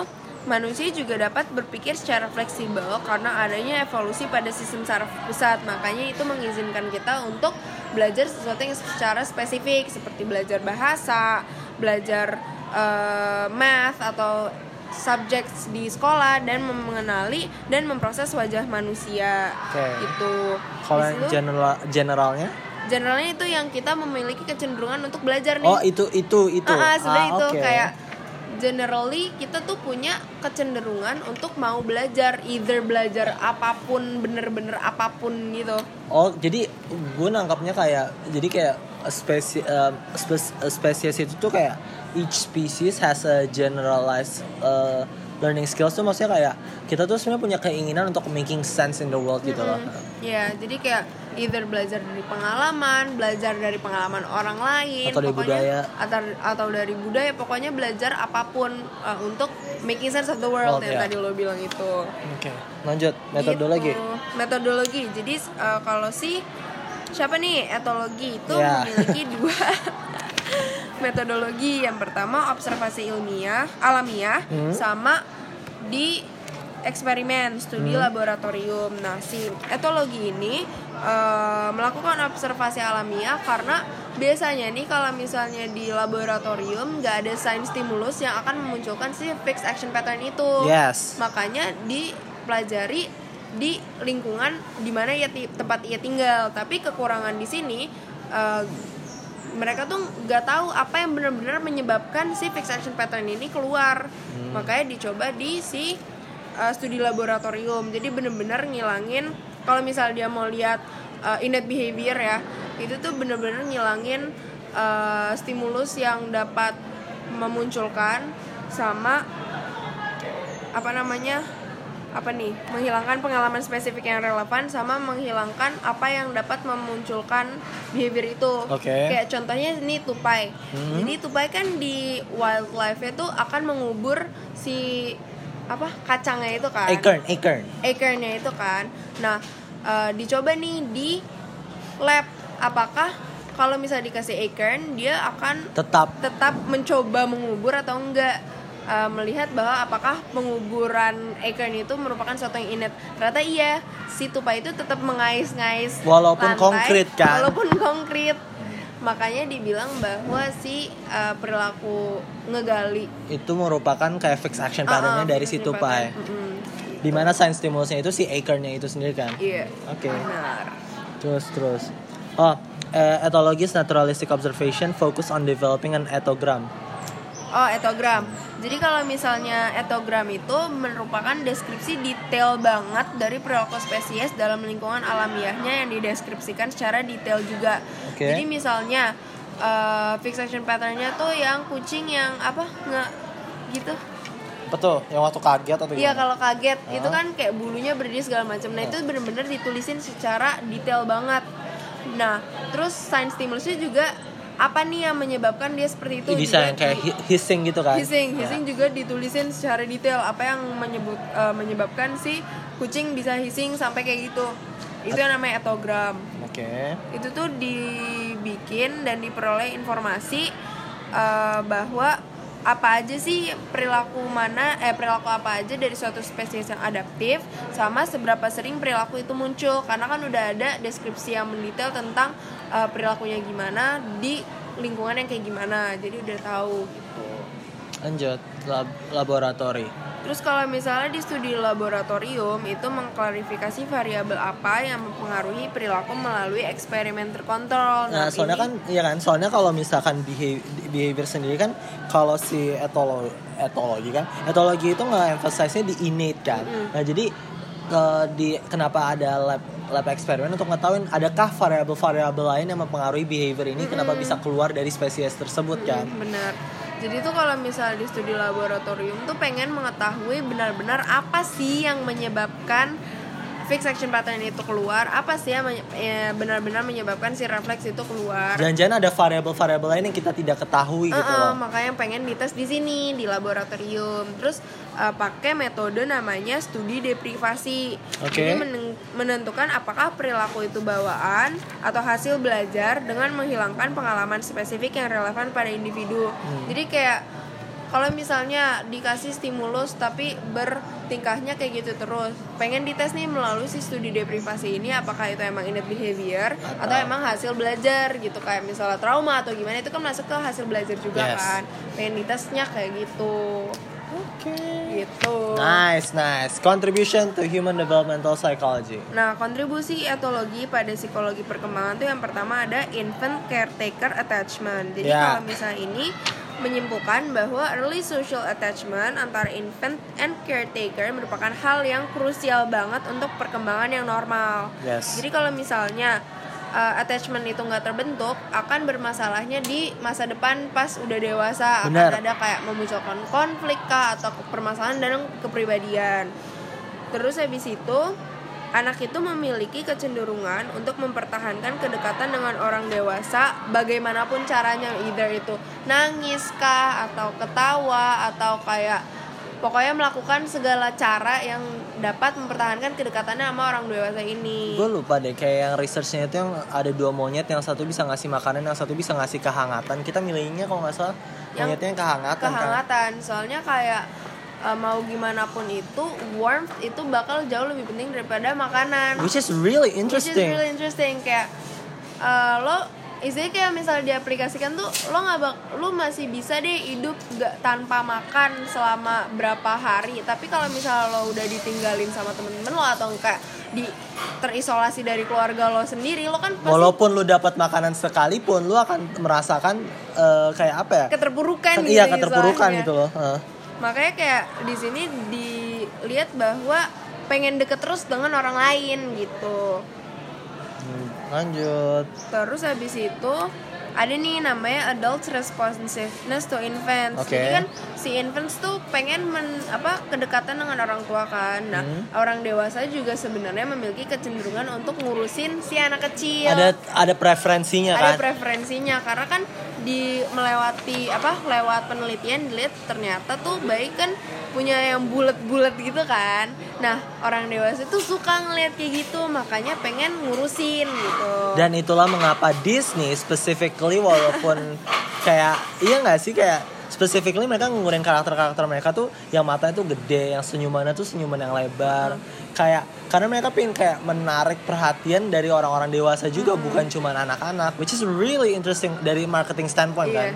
manusia juga dapat berpikir secara fleksibel karena adanya evolusi pada sistem saraf pusat. Makanya itu mengizinkan kita untuk belajar sesuatu yang secara spesifik seperti belajar bahasa, belajar eh, math atau subjek di sekolah dan mengenali dan memproses wajah manusia Oke. itu. Kalau general generalnya? generalnya itu yang kita memiliki kecenderungan untuk belajar nih. Oh itu itu itu. Ah, ah, sebenarnya itu oke. kayak generally kita tuh punya kecenderungan untuk mau belajar either belajar apa pun bener-bener apa pun gitu. Oh jadi gue nangkapnya kayak jadi kayak spesies spesies itu tuh kayak each species has a generalized uh, learning skills tuh maksudnya kayak kita tuh sebenarnya punya keinginan untuk making sense in the world gitu loh. Ya, jadi kayak either belajar dari pengalaman, belajar dari pengalaman orang lain, Atau dari budaya. atau atau dari budaya, pokoknya belajar apa pun uh, untuk making sense of the world World, yang ya. tadi lo bilang itu. Oke. Lanjut metodologi. Gitu. Metodologi. Jadi uh, kalau si siapa nih etologi itu Ya. memiliki dua metodologi. Yang pertama observasi ilmiah, alamiah, Hmm. sama di eksperimen, studi Hmm. laboratorium. Nah, si etologi ini uh, melakukan observasi alamiah karena biasanya nih kalau misalnya di laboratorium nggak ada sign stimulus yang akan memunculkan si fixed action pattern itu Yes. makanya dipelajari di lingkungan di mana ia ti- tempat ia tinggal tapi kekurangan di sini eh, mereka tuh nggak tahu apa yang benar-benar menyebabkan si fixed action pattern ini keluar. Makanya dicoba di si eh, studi laboratorium. Jadi benar-benar ngilangin kalau misal dia mau lihat eh, innate behavior ya itu tuh benar-benar ngilangin eh, stimulus yang dapat memunculkan sama apa namanya apa nih menghilangkan pengalaman spesifik yang relevan sama menghilangkan apa yang dapat memunculkan behavior itu. Oke. kayak contohnya ini tupai. Hmm. jadi tupai kan di wildlife itu akan mengubur si apa kacangnya itu kan. Acorn, acorn. acornnya itu kan. Nah eh, dicoba nih di lab. Apakah kalau misalnya dikasih acorn dia akan Tetap. tetap mencoba mengubur atau enggak Uh, melihat bahwa apakah penguburan acorn itu merupakan sesuatu yang innate ternyata iya si tupai itu tetap mengais-ngais Walaupun lantai, konkret, kan? walaupun konkret makanya dibilang bahwa si uh, perilaku ngegali itu merupakan kayak fixed action Ah, ah, patternnya dari si tupai. pattern. Mm-mm. Di mana sign stimulusnya itu si acornnya itu sendiri kan. iya Oke. benar Terus terus. Oh, eh, ethologist naturalistic observation focus on developing an ethogram. Oh, etogram. Jadi kalau misalnya etogram itu merupakan deskripsi detail banget dari perilaku spesies dalam lingkungan alamiahnya yang dideskripsikan secara detail juga. Oke. Jadi misalnya uh, fixation patternnya tuh yang kucing yang apa nggak gitu. Betul, yang waktu kaget atau Iya kalau kaget Ah. itu kan kayak bulunya berdiri segala macam. Nah itu bener-bener ditulisin secara detail banget. Nah terus sign stimulusnya juga apa nih yang menyebabkan dia seperti itu? bisa juga kayak di- hi- hissing gitu kan? hissing Ya. hissing juga ditulisin secara detail apa yang menyebut eh, menyebabkan si kucing bisa hissing sampai kayak gitu itu yang namanya etogram Oke. itu tuh dibikin dan diperoleh informasi eh, bahwa apa aja sih perilaku mana eh perilaku apa aja dari suatu spesies yang adaptif sama seberapa sering perilaku itu muncul karena kan udah ada deskripsi yang mendetail tentang eh, perilakunya gimana di lingkungan yang kayak gimana jadi udah tahu gitu Lanjut, lab laboratori. Terus kalau misalnya di studi laboratorium itu mengklarifikasi variabel apa yang mempengaruhi perilaku melalui eksperimen terkontrol. Nah, soalnya ini- kan iya kan, soalnya kalau misalkan behavior, behavior sendiri kan kalau si etolo etologi kan, etologi itu nggak emphasize-nya di innate kan. Nah, jadi eh, di kenapa ada lab lab eksperimen untuk ngetahuin adakah variabel-variabel lain yang mempengaruhi behavior ini kenapa bisa keluar dari spesies tersebut kan? benar jadi tuh kalau misalnya di studi laboratorium tuh pengen mengetahui benar-benar apa sih yang menyebabkan fixed action pattern itu keluar apa sih yang ya, benar-benar menyebabkan si refleks itu keluar? Jangan-jangan ada variabel-variabel lain yang kita tidak ketahui gitu Uh-uh, loh. makanya pengen dites di sini di laboratorium. Terus uh, pakai metode namanya studi deprivasi. Jadi meneng- menentukan apakah perilaku itu bawaan atau hasil belajar dengan menghilangkan pengalaman spesifik yang relevan pada individu. Hmm. jadi kayak kalau misalnya dikasih stimulus tapi bertingkahnya kayak gitu terus pengen dites nih melalui si studi deprivasi ini apakah itu emang innate behavior atau, Atau- emang hasil belajar gitu kayak misalnya trauma atau gimana itu kan masuk ke hasil belajar juga Yes. kan. Pengen ditesnya kayak gitu. Gitu. Nice nice. Contribution to human developmental psychology. Nah, kontribusi etologi pada psikologi perkembangan tuh yang pertama ada infant caretaker attachment. Jadi Ya. kalau misalnya ini menyimpulkan bahwa early social attachment antara infant and caretaker merupakan hal yang krusial banget untuk perkembangan yang normal. Yes. Jadi kalau misalnya uh, attachment itu nggak terbentuk, akan bermasalahnya di masa depan pas udah dewasa Benar. akan ada kayak memunculkan konflik kah atau permasalahan dalam kepribadian. Terus habis itu anak itu memiliki kecenderungan untuk mempertahankan kedekatan dengan orang dewasa bagaimanapun caranya either itu nangis kah atau ketawa atau kayak pokoknya melakukan segala cara yang dapat mempertahankan kedekatannya sama orang dewasa ini. gue lupa deh kayak yang researchnya itu yang ada dua monyet yang satu bisa ngasih makanan yang satu bisa ngasih kehangatan. Kita milihnya kalau nggak salah Yang monyetnya yang kehangatan, kan? kehangatan. Soalnya kayak uh, mau gimana pun itu warmth itu bakal jauh lebih penting daripada makanan. Which is really Which is interesting. really interesting. Kayak uh, lo istilahnya kayak misalnya diaplikasikan tuh lo nggak bak lo masih bisa deh hidup gak tanpa makan selama berapa hari. Tapi kalau misalnya lo udah ditinggalin sama temen-temen lo atau enggak di terisolasi dari keluarga lo sendiri lo kan pasti walaupun lu dapat makanan sekalipun lu akan merasakan eh, kayak apa ya? Keterpurukan Kan- gitu iya keterpurukan gitu loh. Heeh. Makanya kayak di sini dilihat bahwa pengen deket terus dengan orang lain gitu. Hmm, lanjut. Terus habis itu ada nih namanya adult responsiveness to infants Oke. jadi kan si infants tuh pengen men, apa kedekatan dengan orang tua kan nah Hmm. orang dewasa juga sebenarnya memiliki kecenderungan untuk ngurusin si anak kecil ada ada preferensinya ada kan preferensinya karena kan di melewati apa lewat penelitian dilihat ternyata tuh baik kan punya yang bulat-bulat gitu kan nah orang dewasa tuh suka ngeliat kayak gitu makanya pengen ngurusin gitu dan itulah mengapa Disney specifically walaupun kayak iya nggak sih kayak specifically mereka ngurin karakter-karakter mereka tuh yang matanya tuh gede, yang senyumannya tuh senyuman yang lebar. Kayak karena mereka pengen kayak menarik perhatian dari orang-orang dewasa juga bukan cuma anak-anak, which is really interesting dari marketing standpoint Iya. kan.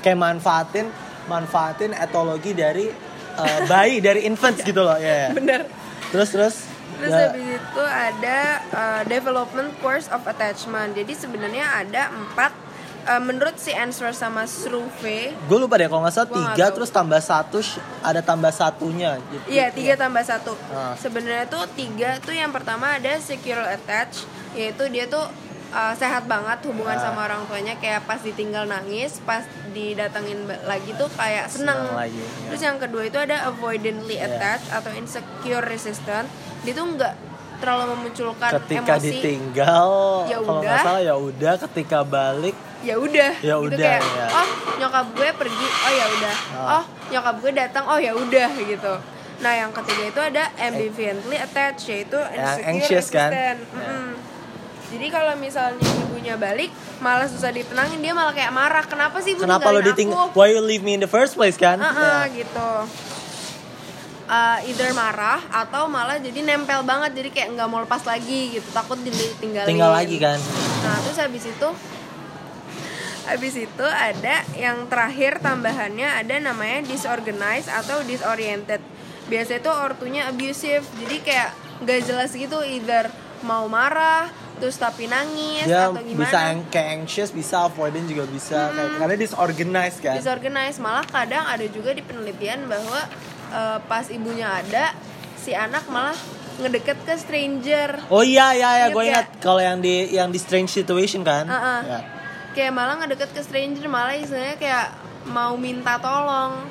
Kayak manfaatin manfaatin etologi dari uh, bayi dari infants gitu loh, ya. bener Terus terus Terus ya, habis itu ada uh, development course of attachment. Jadi sebenarnya ada empat uh, menurut si answer sama Struve. gue lupa deh kalau nggak salah tiga terus tambah satu ada tambah satunya gitu. Iya tiga tambah satu. Ah. Sebenarnya tuh tiga tuh yang pertama ada secure attach, yaitu dia tuh uh, sehat banget hubungan Ah. sama orang tuanya kayak pas ditinggal nangis, pas didatengin lagi tuh kayak seneng. Senang lagi, ya. Terus yang kedua itu ada avoidantly Iya. attached atau insecure resistant. Dia tuh nggak terlalu memunculkan ketika emosi. ditinggal Ya kalau nggak salah ya udah ketika balik ya udah Ya gitu udah, kayak ya. oh nyokap gue pergi oh ya udah Ah. oh nyokap gue datang oh ya udah gitu nah yang ketiga itu ada ambivalently attached yaitu insecure anxious kan? resistant. Ya. Mm-mm. Jadi kalau misalnya ibunya balik malah susah ditenangin dia malah kayak marah kenapa sih ibu kenapa lo ditinggal aku why you leave me in the first place kan Ah, ah, Ya. gitu Uh, either marah atau malah jadi nempel banget jadi kayak nggak mau lepas lagi gitu takut ditinggalin tinggal lagi kan Nah, terus habis itu habis itu ada yang terakhir tambahannya ada namanya disorganized atau disoriented. Biasanya itu ortunya abusive. Jadi kayak gak jelas gitu either mau marah terus tapi nangis dia atau gimana. bisa ang- kayak anxious bisa avoidant juga bisa kayak karena disorganized kan disorganized malah kadang ada juga di penelitian bahwa eh, pas ibunya ada si anak malah ngedeket ke stranger Oh iya iya iya, Ingat gue ya? ingat kalau yang di yang di strange situation kan. Uh-uh. Ya. kayak malah ngedeket ke stranger malah istilahnya kayak mau minta tolong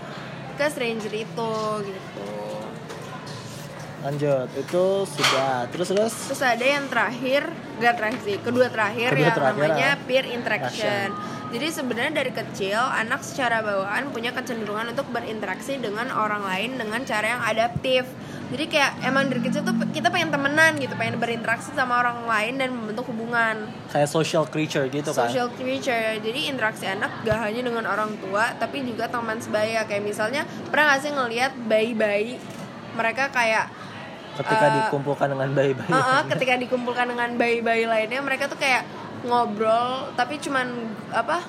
ke stranger itu gitu Lanjut, itu sudah. Terus terus. terus ada yang terakhir gak terakhir sih kedua terakhir Kedua yang terakhir, namanya ah. peer interaction jadi sebenarnya dari kecil anak secara bawaan punya kecenderungan untuk berinteraksi dengan orang lain dengan cara yang adaptif jadi kayak emang dari kecil tuh kita pengen temenan gitu pengen berinteraksi sama orang lain dan membentuk hubungan Kayak social creature gitu kan. social creature jadi interaksi anak gak hanya dengan orang tua tapi juga teman sebaya kayak misalnya pernah gak sih ngelihat bayi-bayi mereka kayak Ketika eh, dikumpulkan dengan bayi-bayi. uh-uh, ketika dikumpulkan dengan bayi-bayi lainnya mereka tuh kayak ngobrol tapi cuman apa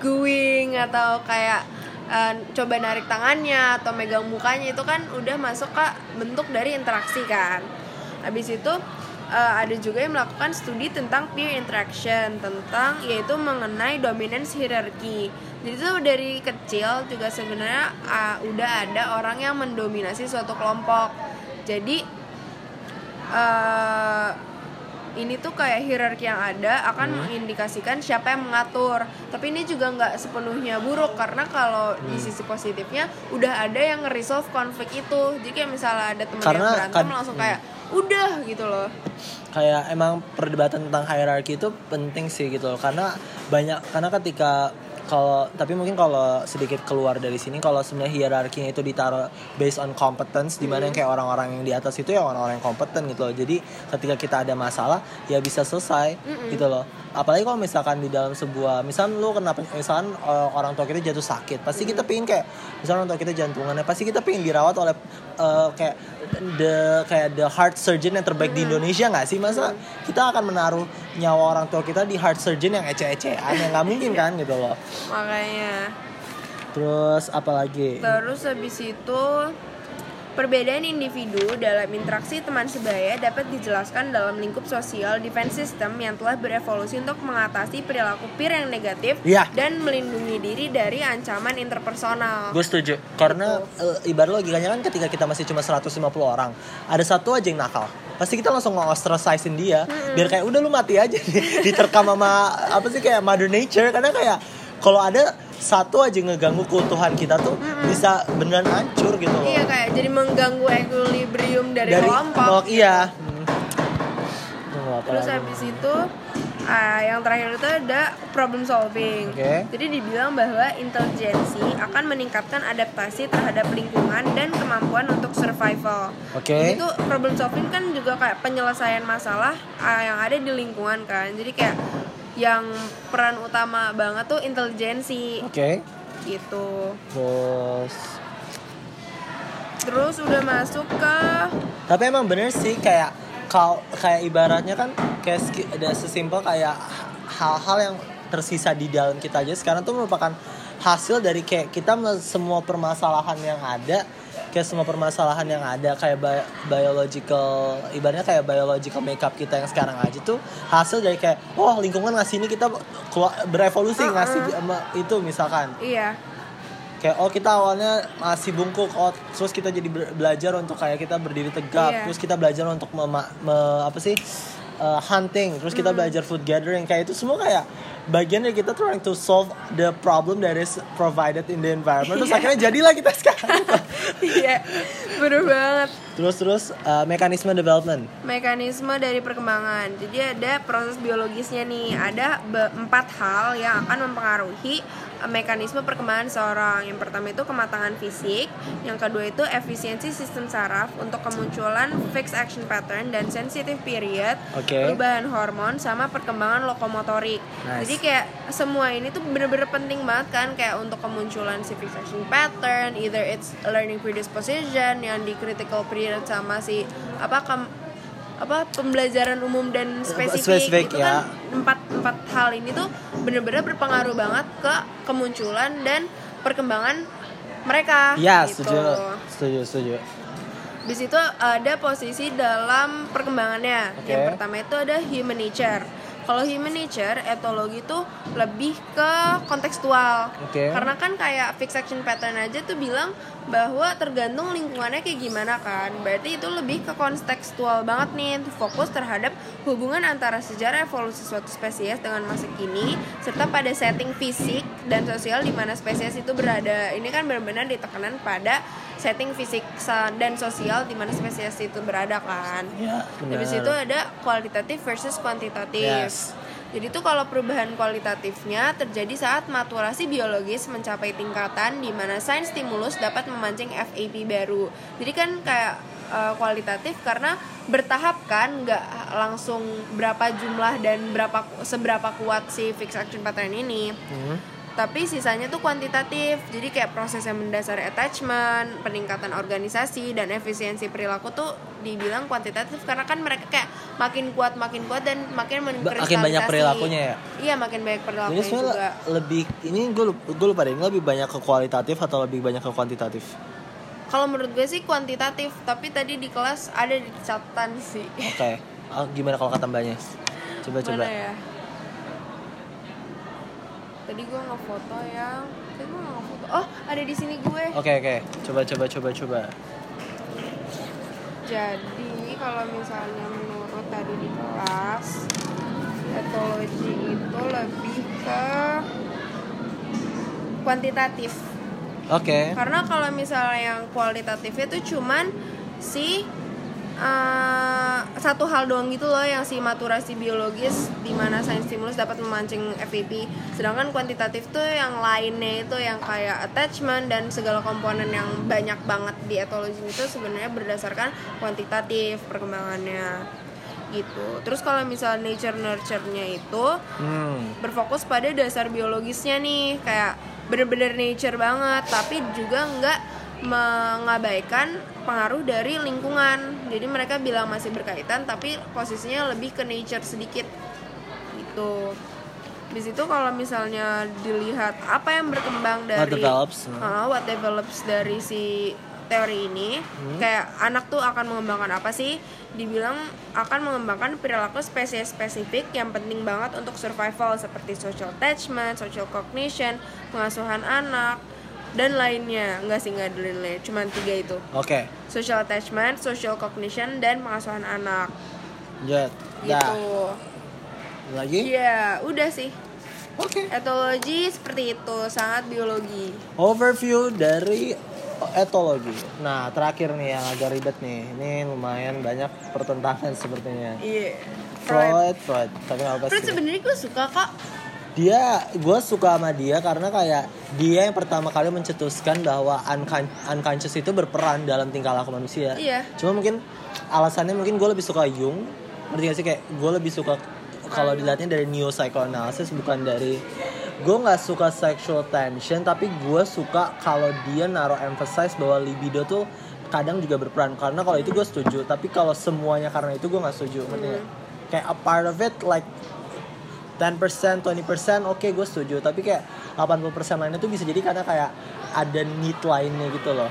going atau kayak eh, coba narik tangannya atau megang mukanya itu kan udah masuk ke bentuk dari interaksi kan. Habis itu eh, ada juga yang melakukan studi tentang peer interaction tentang yaitu mengenai dominance hierarchy. Jadi tuh dari kecil juga sebenarnya ah, udah ada orang yang mendominasi suatu kelompok. Jadi eh, ini tuh kayak hierarki yang ada akan mengindikasikan siapa yang mengatur. Tapi ini juga nggak sepenuhnya buruk karena kalau di sisi positifnya udah ada yang nge-resolve konflik itu. Jadi kayak misalnya ada temen Karena yang berantem kad- langsung kayak udah gitu loh. Kayak emang perdebatan tentang hierarki itu penting sih gitu loh. karena banyak karena ketika kalau tapi mungkin kalau sedikit keluar dari sini kalau sebenarnya hierarkinya itu ditaruh based on competence di mana yang kayak orang-orang yang di atas itu ya orang-orang yang kompeten gitu loh. Jadi ketika kita ada masalah ya bisa selesai gitu loh. Apalagi kalau misalkan di dalam sebuah misal lu kenapa misalkan uh, orang tua kita jatuh sakit pasti kita pingin kayak misalnya orang tua kita jantungannya pasti kita pingin dirawat oleh uh, kayak the kayak the heart surgeon yang terbaik di Indonesia nggak sih masa? Kita akan menaruh nyawa orang tua kita di heart surgeon yang ece-ecean yang nggak mungkin kan gitu loh makanya. Terus apalagi terus habis itu Perbedaan individu dalam interaksi teman sebaya dapat dijelaskan dalam lingkup sosial defense system yang telah berevolusi untuk mengatasi perilaku peer yang negatif Iya. dan melindungi diri dari ancaman interpersonal. gue setuju. Karena uh, ibarat logikanya kan ketika kita masih cuma 150 orang ada satu aja yang nakal. Pasti kita langsung nge-ostracizein dia biar kayak udah lu mati aja. Diterkam sama apa sih kayak mother nature karena kayak kalau ada satu aja ngeganggu keutuhan kita tuh bisa beneran hancur gitu loh Iya kayak jadi mengganggu equilibrium dari, kelompok. iya Hmm. Terus lagi? habis itu ah, yang terakhir itu ada problem solving. Oke. Jadi dibilang bahwa intelijensi akan meningkatkan adaptasi terhadap lingkungan dan kemampuan untuk survival. Oke. Jadi tuh problem solving kan juga kayak penyelesaian masalah ah, yang ada di lingkungan kan. Jadi kayak yang peran utama banget tuh intelijensi. Oke. Gitu. terus? Terus udah masuk ke tapi emang bener sih kayak kau kayak ibaratnya kan kayak ada sesimpel kayak hal-hal yang tersisa di dalam kita aja. Sekarang tuh merupakan hasil dari kayak kita semua permasalahan yang ada kayak semua permasalahan yang ada kayak bi- biological ibaratnya kayak biological makeup kita yang sekarang aja tuh hasil dari kayak oh lingkungan ngasih ini kita berevolusi ngasih sama itu misalkan. Iya. Kayak oh kita awalnya masih bungkuk oh terus kita jadi be- belajar untuk kayak kita berdiri tegap Iya. terus kita belajar untuk mema- me- apa sih uh, hunting terus kita belajar food gathering kayak itu semua kayak bagian dari kita trying to solve the problem that is provided in the environment terus akhirnya jadilah kita sekarang iya bener banget. terus terus uh, mekanisme development mekanisme dari perkembangan. Jadi ada proses biologisnya nih. Ada empat hal yang akan mempengaruhi eh, mekanisme perkembangan seorang. Yang pertama itu kematangan fisik, yang kedua itu efisiensi sistem saraf untuk kemunculan fixed action pattern dan sensitive period, Oke. perubahan hormon sama perkembangan lokomotorik. Nice. Jadi kayak semua ini tuh bener-bener penting banget kan kayak untuk kemunculan si fixed action pattern, either it's learning predisposition yang di critical period sama si apa kem, apa pembelajaran umum dan spesifik, spesifik, itu ya. kan empat empat hal ini tuh bener-bener berpengaruh banget ke kemunculan dan perkembangan mereka. ya gitu. setuju setuju setuju Di situ ada posisi dalam perkembangannya. Oke. Yang pertama itu ada human nature. Kalau human nature, etologi tuh lebih ke kontekstual. Oke. Karena kan kayak fixed action pattern aja tuh bilang bahwa tergantung lingkungannya kayak gimana kan. Berarti itu lebih ke kontekstual banget nih, fokus terhadap hubungan antara sejarah evolusi suatu spesies dengan masa kini serta pada setting fisik dan sosial di mana spesies itu berada. Ini kan benar-benar ditekanan pada setting fisik dan sosial di mana spesies itu berada kan. Ya, Habis itu ada kualitatif versus kuantitatif. Yes. Jadi tuh kalau perubahan kualitatifnya terjadi saat maturasi biologis mencapai tingkatan di mana sains stimulus dapat memancing FAP baru. Jadi kan kayak eh, kualitatif karena bertahap kan, nggak langsung berapa jumlah dan berapa seberapa kuat si fixed action pattern ini Hmm. Tapi sisanya tuh kuantitatif jadi kayak proses yang mendasari attachment peningkatan organisasi dan efisiensi perilaku tuh dibilang kuantitatif karena kan mereka kayak makin kuat makin kuat dan makin mengkristalisasi makin banyak perilakunya ya? iya makin banyak perilakunya juga lebih ini gue gue lupa deh ini lebih banyak ke kualitatif atau lebih banyak ke kuantitatif. kalau menurut gue sih kuantitatif tapi tadi di kelas ada di catatan sih Oke. Ah, gimana kalau kata mbaknya? Coba coba. mana ya tadi gue ngefoto yang tadi gue ngefoto oh ada di sini gue Oke oke. Coba coba coba coba. Jadi kalau misalnya menurut tadi di kelas etologi itu lebih ke kuantitatif. Oke. Karena kalau misalnya yang kualitatifnya itu cuman si eh, satu hal doang gitu loh yang si maturasi biologis di mana sains stimulus dapat memancing FVP. Sedangkan kuantitatif tuh yang lainnya itu yang kayak attachment dan segala komponen yang banyak banget di etologi itu sebenarnya berdasarkan kuantitatif perkembangannya gitu. Terus kalau misalnya nature nurture-nya itu Hmm. berfokus pada dasar biologisnya nih kayak bener-bener nature banget tapi juga nggak mengabaikan pengaruh dari lingkungan. Jadi mereka bilang masih berkaitan tapi posisinya lebih ke nature sedikit. Gitu. Di situ kalau misalnya dilihat apa yang berkembang dari What develops? Uh, what develops dari si teori ini kayak anak tuh akan mengembangkan apa sih? Dibilang akan mengembangkan perilaku spesies spesifik yang penting banget untuk survival seperti social attachment, social cognition, pengasuhan anak dan lainnya nggak sih nggak ada lainnya cuma tiga itu Oke. social attachment, social cognition dan pengasuhan anak Jet. Dah. gitu Lagi? Iya udah sih Oke. etologi seperti itu sangat biologi Overview dari etologi. Nah, terakhir nih yang agak ribet nih. Ini lumayan banyak pertentangan sepertinya. iya Freud Freud, Freud. Tapi apa Freud sih. sebenarnya gue suka kok Dia, gue suka sama dia karena kayak dia yang pertama kali mencetuskan bahwa uncon- unconscious itu berperan dalam tingkah laku manusia. Iya. Cuma mungkin alasannya mungkin gue lebih suka Jung. Ngerti gak sih kayak gue lebih suka kalau dilihatnya dari neo psychoanalysis bukan dari gue nggak suka sexual tension tapi gue suka kalau dia naruh emphasize bahwa libido tuh kadang juga berperan karena kalau itu gue setuju tapi kalau semuanya karena itu gue nggak setuju nggak? kayak a part of it like 10% 20% oke gue setuju tapi kayak 80% lainnya tuh bisa jadi karena kayak ada need lainnya gitu loh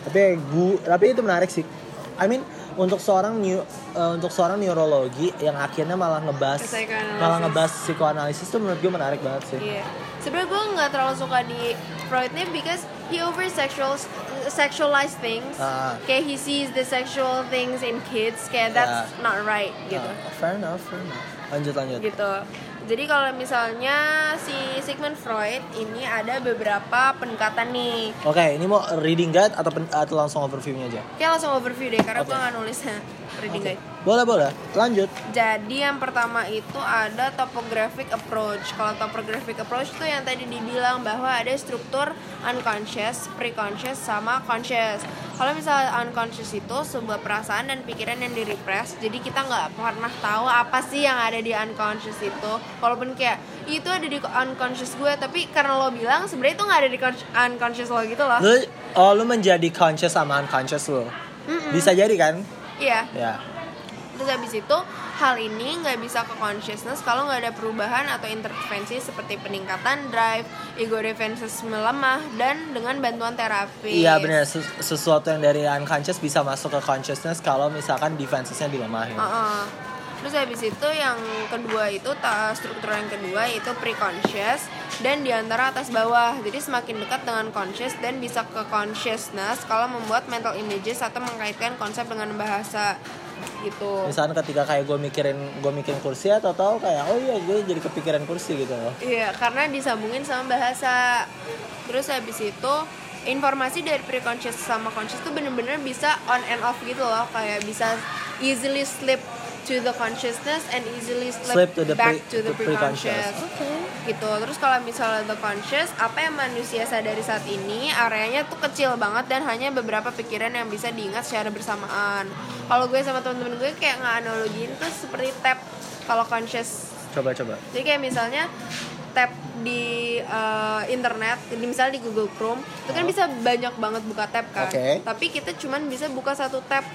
tapi gue tapi itu menarik sih I mean untuk seorang neu- eh, untuk seorang neurologi yang akhirnya malah ngebahas malah ngebahas psikoanalisis tuh menurut gue menarik banget sih Iya. Sebenarnya gue nggak terlalu suka di Freud nih because he over sexual sexualize things. Ah. Kayak he sees the sexual things in kids, kayak that's Yeah. not right gitu. Ah, fair enough fair enough lanjut lanjut Gitu. Jadi kalau misalnya si Sigmund Freud ini ada beberapa pendekatan nih. oke ini mau reading guide atau pen- atau langsung overviewnya aja Kayak langsung overview deh karena Oke. gue nggak nulis reading guide. Boleh boleh lanjut Jadi yang pertama itu ada topographic approach. Kalau topographic approach itu yang tadi dibilang bahwa ada struktur unconscious, preconscious, sama conscious. Kalau misalnya unconscious itu sebuah perasaan dan pikiran yang direpress, jadi kita nggak pernah tahu apa sih yang ada di unconscious itu. Walaupun kayak itu ada di unconscious gue, tapi karena lo bilang sebenarnya itu nggak ada di con- unconscious lo gitu loh. lu oh lu menjadi conscious sama unconscious lu Mm-mm. bisa jadi kan Iya. ya Terus habis itu hal ini nggak bisa ke consciousness kalau nggak ada perubahan atau intervensi seperti peningkatan drive, ego defenses melemah dan dengan bantuan terapi. Iya benar Ses- sesuatu yang dari unconscious bisa masuk ke consciousness kalau misalkan defensesnya dilemahin. Heeh. Terus habis itu yang kedua itu struktur yang kedua itu pre-conscious dan di antara atas bawah. Jadi semakin dekat dengan conscious dan bisa ke consciousness kalau membuat mental images atau mengkaitkan konsep dengan bahasa gitu. misalnya ketika kayak gue mikirin gue mikirin kursi atau tahu kayak oh iya gue jadi kepikiran kursi gitu loh Iya, karena disambungin sama bahasa. Terus habis itu informasi dari pre-conscious sama conscious tuh bener-bener bisa on and off gitu loh, kayak bisa easily slip to the consciousness and easily slip, Slip to the back pre- to the pre-conscious. pre-conscious. Gitu. Terus kalau misalnya the conscious, apa yang manusia sadari saat ini, areanya tuh kecil banget dan hanya beberapa pikiran yang bisa diingat secara bersamaan. Kalau gue sama temen-temen gue kayak nggak analogiin tuh seperti tab kalau conscious coba coba jadi kayak misalnya tab di eh, internet, di misalnya di Google Chrome, itu kan bisa banyak banget buka tab kan. Oke. Tapi kita cuman bisa buka satu tab.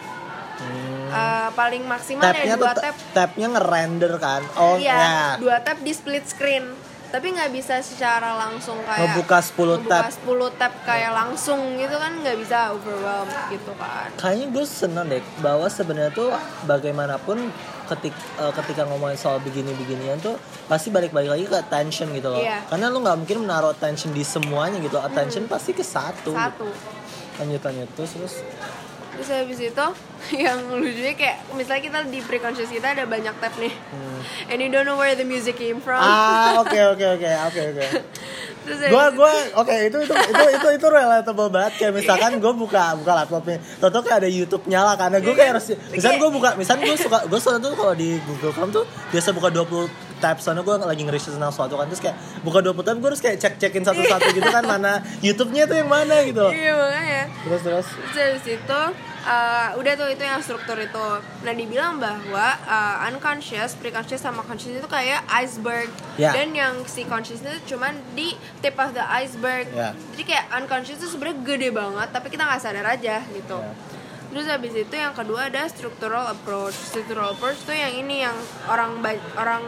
Hmm. Eh, paling maksimal tabnya ya dua ta- tab. tabnya ngerender kan oh iya, ya dua tab di split screen. Tapi nggak bisa secara langsung kayak Ngebuka 10 ngebuka tab. 10 tab kayak langsung gitu kan nggak bisa overwhelm gitu kan. kayaknya gue seneng deh bahwa sebenarnya tuh bagaimanapun ketik eh, ketika ngomongin soal begini-beginian tuh pasti balik-balik lagi ke attention gitu loh Iya. karena lu nggak mungkin menaruh attention di semuanya gitu attention pasti ke satu, Satu. lanjut lanjut terus terus Terus habis itu yang lucunya kayak misalnya kita di pre-conscious kita ada banyak tab nih. And you don't know where the music came from. Hmm. ah oke oke oke oke oke gue gue oke itu itu itu itu itu relatable banget kayak misalkan gue buka buka laptopnya toto kayak ada YouTube nyala karena gue kayak harus misalkan gue buka misalkan gue suka gue soalnya tuh kalau di Google Chrome tuh biasa buka 20 tab soalnya gue lagi nge-research tentang suatu kan terus kayak buka 20 tab gue harus kayak cek cekin satu-satu gitu kan mana YouTube-nya tuh yang mana gitu. Iya makanya. terus terus Terus habis itu uh, udah tuh itu yang struktur itu. Nah dibilang bahwa uh, unconscious, preconscious sama conscious itu kayak iceberg. Ya. Dan yang si conscious itu cuman di tip of the iceberg. Ya. Jadi kayak unconscious itu sebenarnya gede banget tapi kita nggak sadar aja gitu. Ya. Terus habis itu yang kedua ada structural approach. Structural approach tuh yang ini yang orang orang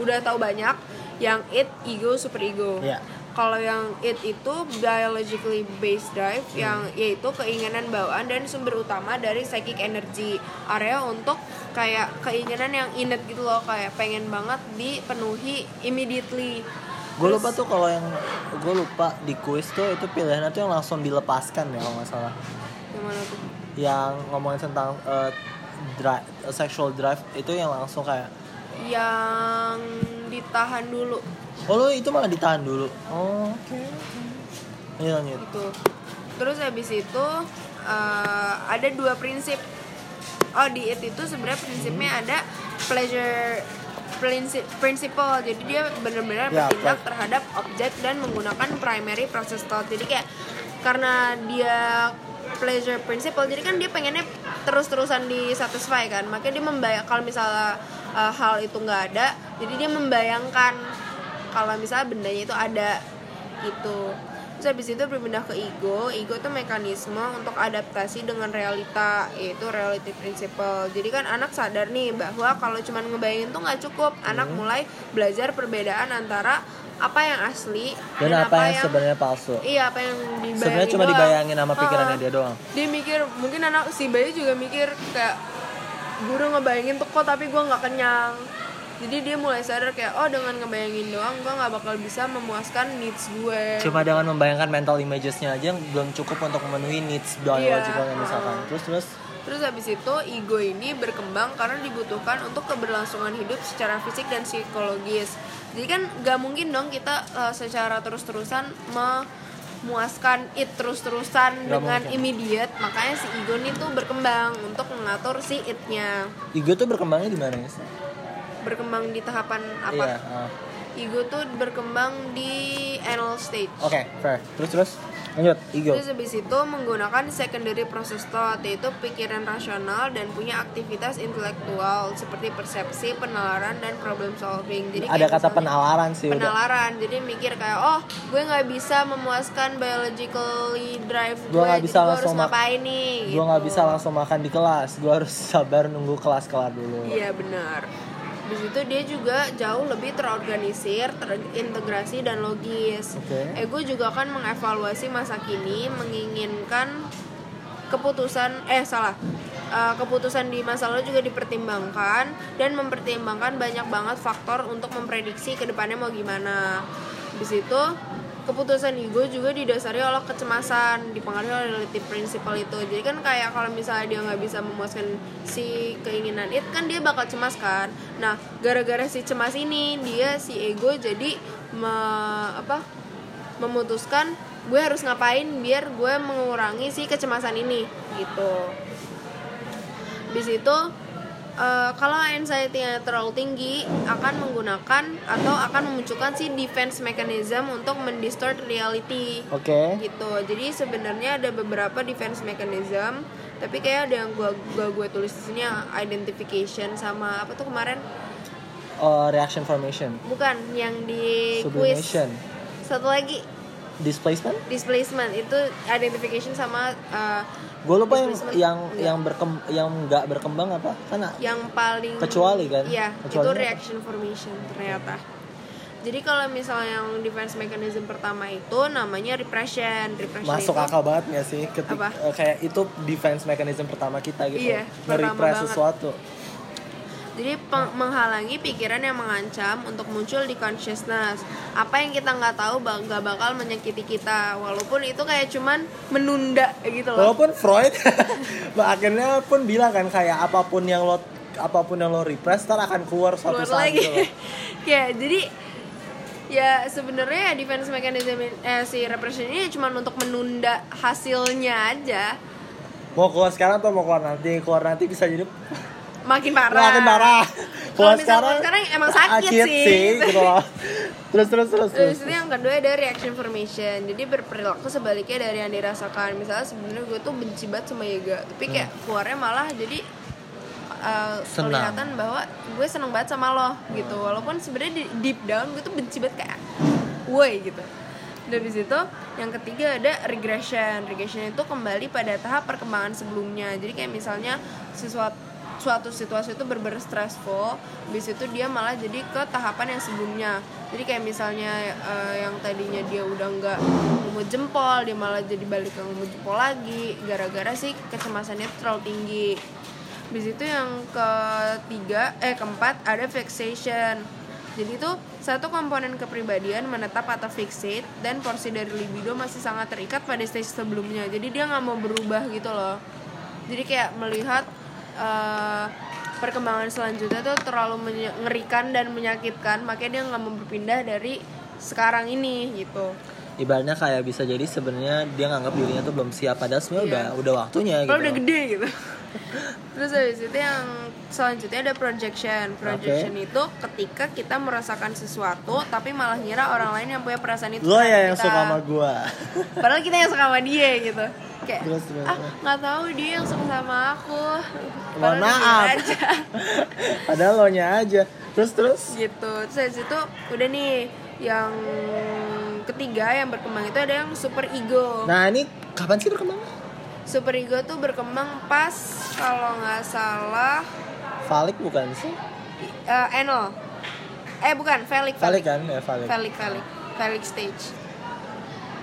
udah tahu banyak yang it, ego, super ego. Ya. Kalau yang it itu biologically based drive Hmm. yang yaitu keinginan bawaan dan sumber utama dari psychic energy area untuk kayak keinginan yang innate gitu loh kayak pengen banget dipenuhi immediately. gue lupa tuh kalau yang gue lupa di kuis tuh itu pilihannya tuh yang langsung dilepaskan ya kalau nggak salah Yang mana tuh? yang ngomongin tentang eh, drive, sexual drive itu yang langsung kayak Yang ditahan dulu oh lu itu malah ditahan dulu oh oke Lanjut, lanjut gitu. Terus habis itu eh, ada dua prinsip. Oh di it itu sebenarnya prinsipnya ada pleasure prinsip principle. Jadi dia benar-benar Ya, bertindak apa? terhadap objek dan menggunakan primary process thought. Jadi kayak karena dia pleasure principle, jadi kan dia pengennya terus-terusan disatisfy kan. Makanya dia membayang kalau misalnya eh, hal itu nggak ada, jadi dia membayangkan kalau misalnya bendanya itu ada gitu. Terus habis itu berpindah ke ego. Ego itu mekanisme untuk adaptasi dengan realita yaitu reality principle. Jadi kan anak sadar nih bahwa kalau cuma ngebayangin tuh nggak cukup. Anak Hmm. mulai belajar perbedaan antara apa yang asli dan, apa, yang, sebenarnya palsu. iya apa yang dibayangin sebenarnya cuma doang. dibayangin sama pikirannya Ah, dia doang. Dia mikir mungkin anak si bayi juga mikir kayak gue udah ngebayangin tuh kok tapi gue nggak kenyang. Jadi dia mulai sadar kayak oh dengan ngebayangin doang gue nggak bakal bisa memuaskan needs gue. Cuma dengan membayangkan mental imagesnya aja belum cukup untuk memenuhi needs biologicalnya Iya. misalkan. Terus terus Terus habis itu ego ini berkembang karena dibutuhkan untuk keberlangsungan hidup secara fisik dan psikologis. Jadi kan gak mungkin dong kita uh, secara terus-terusan memuaskan it terus-terusan dengan mungkin. immediate. Makanya si ego ini tuh berkembang untuk mengatur si itnya. ego tuh berkembangnya di mana sih Berkembang di tahapan apa? iya ah. Ego tuh berkembang di anal stage. oke fair terus terus lanjut ego Terus habis itu menggunakan secondary process thought yaitu pikiran rasional dan punya aktivitas intelektual seperti persepsi, penalaran dan problem solving. Jadi ada kata misalnya- penalaran sih udah penalaran. Jadi mikir kayak oh gue nggak bisa memuaskan biologically drive gue, Gua nggak bisa gue harus langsung mak- ngapain nih? gue nggak gitu. bisa langsung makan di kelas gue harus sabar nunggu kelas kelar dulu Iya benar. Di situ dia juga jauh lebih terorganisir, terintegrasi dan logis. Oke. Ego juga akan mengevaluasi masa kini, menginginkan keputusan eh salah. uh, keputusan di masa lalu juga dipertimbangkan dan mempertimbangkan banyak banget faktor untuk memprediksi ke depannya mau gimana di situ keputusan ego juga didasari oleh kecemasan dipengaruhi oleh relative principle itu. Jadi kan kayak kalau misalnya dia nggak bisa memuaskan si keinginan itu kan dia bakal cemas kan. Nah gara-gara si cemas ini dia si ego jadi me, apa memutuskan gue harus ngapain biar gue mengurangi si kecemasan ini gitu. Di situ uh, kalau anxiety-nya terlalu tinggi akan menggunakan atau akan memunculkan si defense mechanism untuk mendistort reality. Oke. Okay. Gitu. Jadi sebenarnya ada beberapa defense mechanism, tapi kayak ada yang gua gua, gua tulis di sini identification sama apa tuh kemarin? Oh, reaction formation. Bukan, yang di Sublimation. quiz. Satu lagi displacement? Displacement. Itu identification sama uh, gue lupa yang yang enggak. yang berkem yang nggak berkembang apa? Karena yang paling kecuali kan? Iya kecuali itu reaction formation ternyata. Jadi kalau misalnya yang defense mechanism pertama itu namanya repression repression masuk itu, akal banget ya sih? Ketika uh, kayak itu defense mechanism pertama kita gitu. Iya, nge-repress sesuatu jadi menghalangi pikiran yang mengancam untuk muncul di consciousness. Apa yang kita nggak tahu nggak bakal menyakiti kita. Walaupun itu kayak cuman menunda gitu loh. Walaupun Freud akhirnya pun bilang kan kayak apa pun yang lo apa pun yang lo repress ntar akan keluar suatu keluar saat lagi. gitu ya jadi ya sebenarnya defense mechanism eh, si repression ini cuma untuk menunda hasilnya aja. Mau keluar sekarang atau mau keluar nanti? Keluar nanti bisa jadi makin parah. Makin parah. Kalau sekarang, sekarang emang sakit, sakit sih, sih gitu loh. terus terus terus terus itu yang kedua ada reaction formation jadi berperilaku sebaliknya dari yang dirasakan. Misalnya sebenarnya gue tuh benci banget sama Yega tapi kayak hmm. keluarnya malah jadi uh, kelihatan bahwa gue seneng banget sama lo gitu. Walaupun sebenarnya deep down gue tuh benci banget kayak woi gitu. Dari situ yang ketiga ada regression. Regression itu kembali pada tahap perkembangan sebelumnya. Jadi kayak misalnya sesuatu suatu situasi itu berber stressful di situ dia malah jadi ke tahapan yang sebelumnya. Jadi kayak misalnya uh, yang tadinya dia udah nggak mau jempol dia malah jadi balik ke mau jempol lagi gara-gara sih kecemasannya terlalu tinggi. Di situ yang ketiga eh keempat ada fixation jadi itu satu komponen kepribadian menetap atau fixate dan porsi dari libido masih sangat terikat pada stage sebelumnya. Jadi dia nggak mau berubah gitu loh. Jadi kayak melihat uh, perkembangan selanjutnya tuh terlalu mengerikan dan menyakitkan makanya dia nggak mau berpindah dari sekarang ini gitu ibaratnya kayak bisa jadi sebenarnya dia nganggap dirinya tuh belum siap padahal sebenarnya iya. udah udah waktunya gitu. udah gede gitu. Terus habis itu yang selanjutnya ada projection. Projection okay. itu ketika kita merasakan sesuatu tapi malah ngira orang lain yang punya perasaan itu. Lo ya yang suka sama gua. Padahal kita yang suka sama dia gitu kayak terus, terus, ah nggak tahu dia yang suka sama aku mohon maaf aja. padahal lo nya aja terus terus gitu terus dari situ udah nih yang ketiga yang berkembang itu ada yang super ego nah ini kapan sih berkembang super ego tuh berkembang pas kalau nggak salah Falik bukan sih? uh, Enol. Eh bukan Felix Felix kan? Ya Felix Felix Felix Felix stage.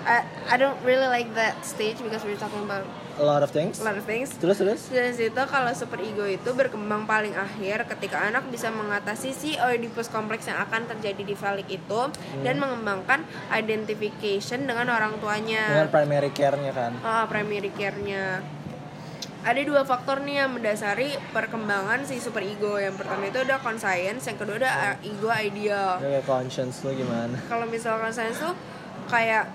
I, I don't really like that stage because we're talking about a lot of things. A lot of things. Terus terus. Dari situ kalau super ego itu berkembang paling akhir ketika anak bisa mengatasi si Oedipus kompleks yang akan terjadi di balik itu hmm. dan mengembangkan identification dengan orang tuanya. Dengan primary care-nya kan. Ah, primary care-nya. Ada dua faktor nih yang mendasari perkembangan si super ego. Yang pertama itu ada conscience, yang kedua ada ego ideal. Ya, conscience tuh gimana? Kalau misalkan conscience tuh kayak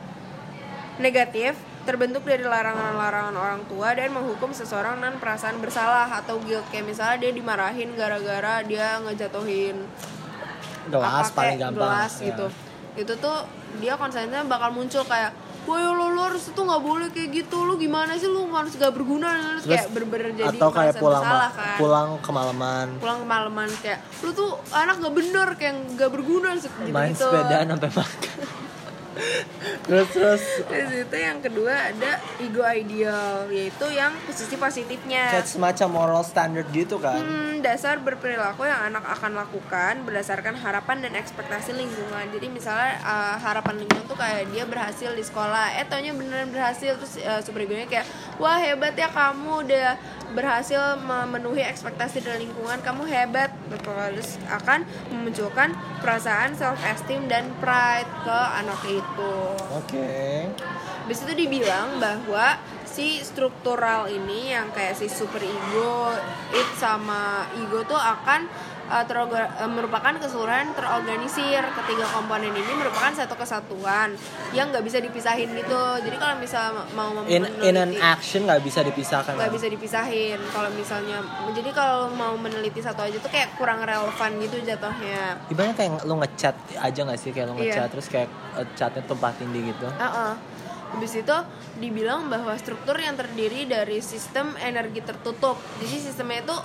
negatif terbentuk dari larangan-larangan orang tua dan menghukum seseorang dengan perasaan bersalah atau guilt. Kayak misalnya dia dimarahin gara-gara dia ngejatuhin gelas apa, paling gampang. gelas ya. gitu. Itu tuh dia konsennya bakal muncul kayak Woi lo, lo harus itu nggak boleh kayak gitu. Lo gimana sih? Lo harus gak berguna. Terus, kayak berber jadi atau kayak pulang bersalah, kan. pulang kemalaman. Pulang kemalaman kayak lo tuh anak gak bener kayak gak berguna gitu gitu. Main sepeda sampai makan terus terus. Terus itu yang kedua ada ego ideal yaitu yang posisi positifnya. Kayak semacam moral standard gitu kan? Hmm, dasar berperilaku yang anak akan lakukan berdasarkan harapan dan ekspektasi lingkungan. Jadi misalnya uh, harapan lingkungan tuh kayak dia berhasil di sekolah. Eh taunya beneran berhasil. Terus uh, super egonya kayak wah hebat ya kamu udah berhasil memenuhi ekspektasi dari lingkungan kamu hebat terus akan memunculkan perasaan self esteem dan pride ke anak itu Oke. Habis itu dibilang bahwa si struktural ini yang kayak si super ego, it sama ego tuh akan uh, terorga- uh, merupakan keseluruhan terorganisir. Ketiga komponen ini merupakan satu kesatuan yang nggak bisa dipisahin gitu. Jadi kalau misal mau In in an meneliti- action nggak bisa dipisahkan. nggak bisa dipisahin kalau misalnya jadi kalau mau meneliti satu aja tuh kayak kurang relevan gitu jatuhnya Ibaratnya kayak lu ngechat aja nggak sih kayak lu Iya. ngechat terus kayak eh, chatnya tumpah tindih gitu. Heeh. Habis itu dibilang bahwa struktur yang terdiri dari sistem energi tertutup. Jadi sistemnya itu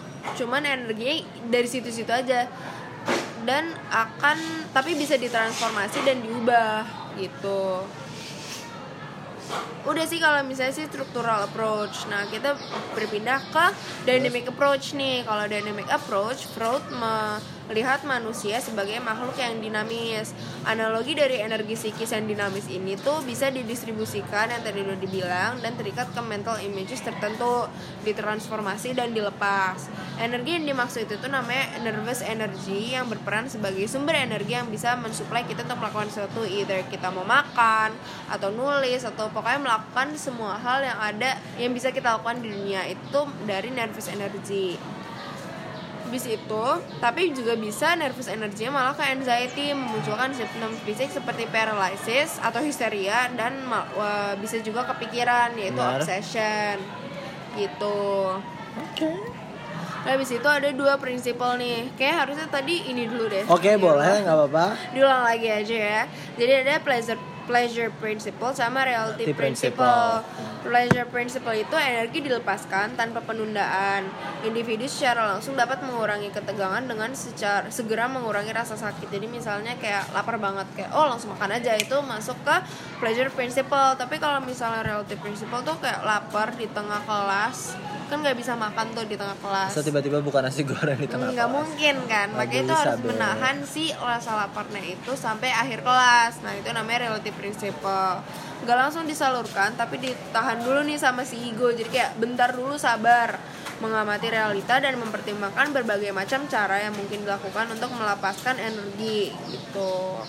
cuman energinya dari situ-situ aja. Dan akan tapi bisa ditransformasi dan diubah gitu. Udah sih kalau misalnya sih structural approach. Nah, kita berpindah ke dynamic approach nih. Kalau dynamic approach, Freud melihat manusia sebagai makhluk yang dinamis. Analogi dari energi psikis yang dinamis ini tuh bisa didistribusikan yang tadi udah dibilang dan terikat ke mental images tertentu, ditransformasi dan dilepas. Energi yang dimaksud itu tuh namanya nervous energy yang berperan sebagai sumber energi yang bisa mensuplai kita untuk melakukan sesuatu either kita mau makan atau nulis atau pokoknya melakukan semua hal yang ada yang bisa kita lakukan di dunia itu dari nervous energy habis itu tapi juga bisa nervous energy malah ke anxiety memunculkan simptom fisik seperti paralysis atau histeria dan wah, bisa juga kepikiran yaitu Benar. obsession gitu Oke. Nah, habis itu ada dua prinsipal nih. Kayak harusnya tadi ini dulu deh. Oke Iya. boleh nggak apa-apa. Diulang lagi aja ya. Jadi ada pleasure pleasure principle sama reality principle. principle. Pleasure principle itu energi dilepaskan tanpa penundaan. Individu secara langsung dapat mengurangi ketegangan dengan secara segera mengurangi rasa sakit. Jadi misalnya kayak lapar banget kayak oh langsung makan aja itu masuk ke pleasure principle. Tapi kalau misalnya reality principle tuh kayak lapar di tengah kelas kan nggak bisa makan tuh di tengah kelas So tiba-tiba buka nasi goreng di tengah nggak kelas. mungkin kan Nggak makanya itu harus menahan si rasa laparnya itu sampai akhir kelas nah itu namanya relative principle nggak langsung disalurkan tapi ditahan dulu nih sama si ego jadi kayak bentar dulu sabar mengamati realita dan mempertimbangkan berbagai macam cara yang mungkin dilakukan untuk melepaskan energi gitu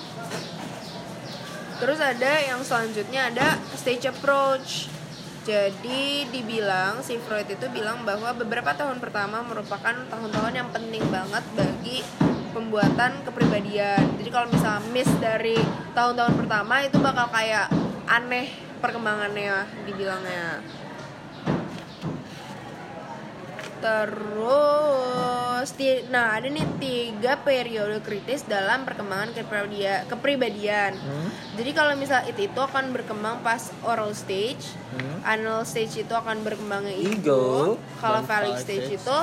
Terus ada yang selanjutnya ada stage approach. Jadi dibilang si Freud itu bilang bahwa beberapa tahun pertama merupakan tahun-tahun yang penting banget bagi pembuatan kepribadian. Jadi kalau misalnya miss dari tahun-tahun pertama itu bakal kayak aneh perkembangannya dibilangnya. Terus, nah ada nih tiga periode kritis dalam perkembangan kepribadian. kepribadian. Hmm? Jadi kalau misal itu itu akan berkembang pas oral stage, Hmm? anal stage itu akan berkembangnya Ego, ego, kalau phallic stage. itu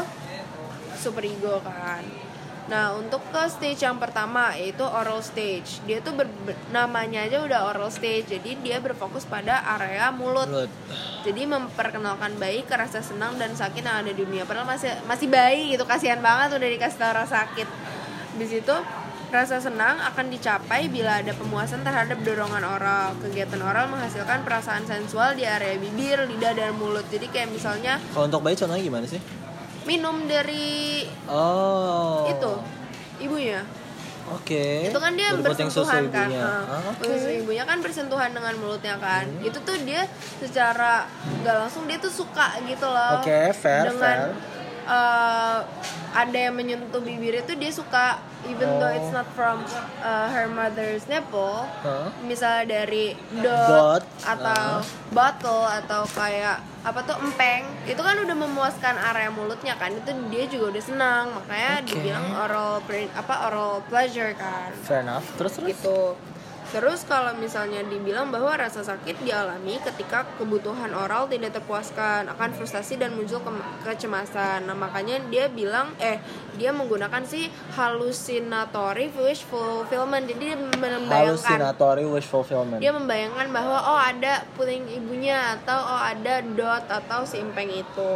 super ego kan. Nah untuk ke stage yang pertama yaitu oral stage, dia tuh ber- ber- namanya aja udah oral stage, jadi dia berfokus pada area mulut. Mulut. Jadi memperkenalkan bayi ke rasa senang dan sakit yang ada di dunia. Padahal masih masih bayi gitu, kasihan banget udah dikasih tahu rasa sakit. Di situ rasa senang akan dicapai bila ada pemuasan terhadap dorongan oral. Kegiatan oral menghasilkan perasaan sensual di area bibir, lidah dan mulut. Jadi kayak misalnya Kalau untuk bayi contohnya gimana sih? Minum dari Oh. itu ibunya. Oke. itu kan dia susu bersentuhan kan ibunya. Ah, susu ibunya kan bersentuhan dengan mulutnya kan itu tuh dia secara nggak langsung dia tuh suka gitu loh Oke, fair, dengan fair. Eh, ada yang menyentuh bibir itu dia suka even though it's Oh. not from uh, her mother's nipple Hah? misalnya dari Dot, dot, atau ah. bottle atau kayak apa tuh empeng itu kan udah memuaskan area mulutnya kan itu dia juga udah senang makanya Oke. dibilang oral apa oral pleasure kan Fair enough. Terus terus. gitu terus kalau misalnya dibilang bahwa rasa sakit dialami ketika kebutuhan oral tidak terpuaskan akan frustasi dan muncul ke- kecemasan. Nah makanya dia bilang eh dia menggunakan si hallucinatory wish fulfillment. Jadi dia membayangkan Hallucinatory wish fulfillment. dia membayangkan bahwa oh ada puting ibunya atau oh ada dot atau si itu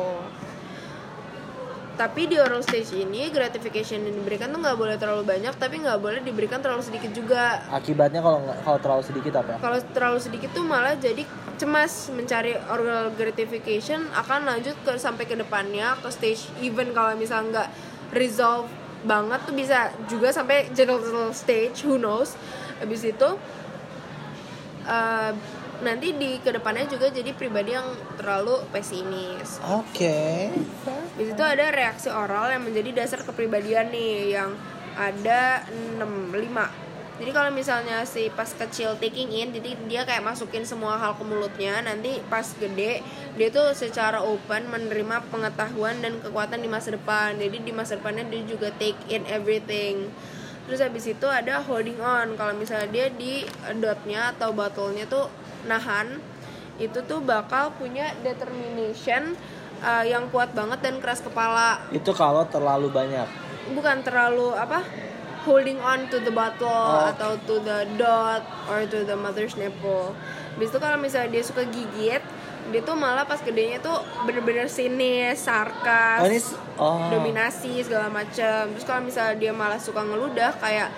tapi di oral stage ini gratification yang diberikan tuh nggak boleh terlalu banyak tapi nggak boleh diberikan terlalu sedikit juga Akibatnya kalau kalau terlalu sedikit apa? kalau terlalu sedikit tuh malah jadi cemas mencari oral gratification akan lanjut ke sampai ke depannya ke stage even kalau misal nggak resolve banget tuh bisa juga sampai genital stage who knows habis itu eh, nanti di ke depannya juga jadi pribadi yang terlalu pesimis Oke. di situ ada reaksi oral yang menjadi dasar kepribadian nih yang ada 6 5. Jadi kalau misalnya si pas kecil taking in, jadi dia kayak masukin semua hal ke mulutnya, nanti pas gede dia tuh secara open menerima pengetahuan dan kekuatan di masa depan. Jadi di masa depannya dia juga take in everything. Terus habis itu ada holding on. Kalau misalnya dia di dotnya atau botolnya tuh nahan, itu tuh bakal punya determination uh, yang kuat banget dan keras kepala Itu kalau terlalu banyak. bukan terlalu apa holding on to the bottle Oh. atau to the dot or to the mother's nipple. Habis itu kalau misalnya dia suka gigit, dia tuh malah pas gedenya tuh bener-bener sinis, sarkas, Oh, ini oh. dominasi segala macam. Terus kalau misalnya dia malah suka ngeludah kayak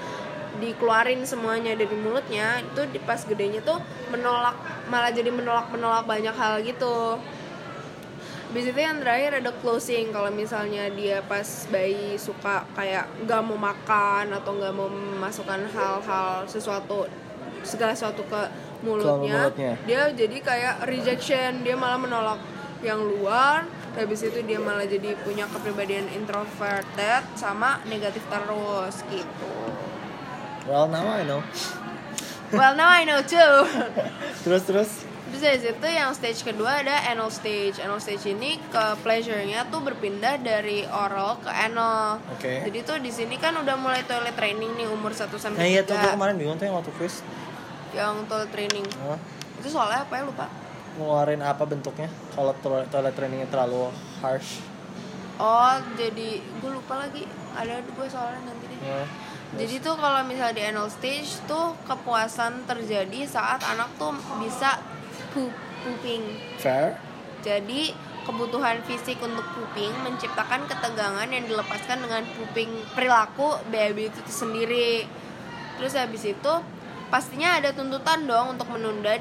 dikeluarin semuanya dari mulutnya itu di pas gedenya tuh menolak malah jadi menolak menolak banyak hal gitu. Habis itu yang terakhir ada closing kalau misalnya dia pas bayi suka kayak nggak mau makan atau nggak mau memasukkan hal-hal sesuatu segala sesuatu ke mulutnya, mulutnya. dia jadi kayak rejection dia malah menolak yang luar. Habis itu dia malah jadi punya kepribadian introverted sama negatif terus gitu Well, now I know. well now I know too Terus terus. Terus dari situ yang stage kedua ada anal stage. Anal stage ini ke pleasure-nya tuh berpindah dari oral ke anal. Oke. Jadi tuh di sini kan udah mulai toilet training nih umur 1 Nah sampai iya tuh gue 3. kemarin bingung tuh yang waktu quiz. Yang toilet training. Hah? Itu soalnya apa ya lupa. ngeluarin apa bentuknya kalau toilet, toilet trainingnya terlalu harsh Oh, jadi gue lupa lagi. Ada gue soalnya nanti deh. ya. Jadi tuh kalau misalnya di anal stage tuh kepuasan terjadi saat anak tuh bisa poop, pooping. fair Jadi kebutuhan fisik untuk pooping menciptakan ketegangan yang dilepaskan dengan pooping perilaku baby itu sendiri. Terus habis itu pastinya ada tuntutan dong untuk menunda.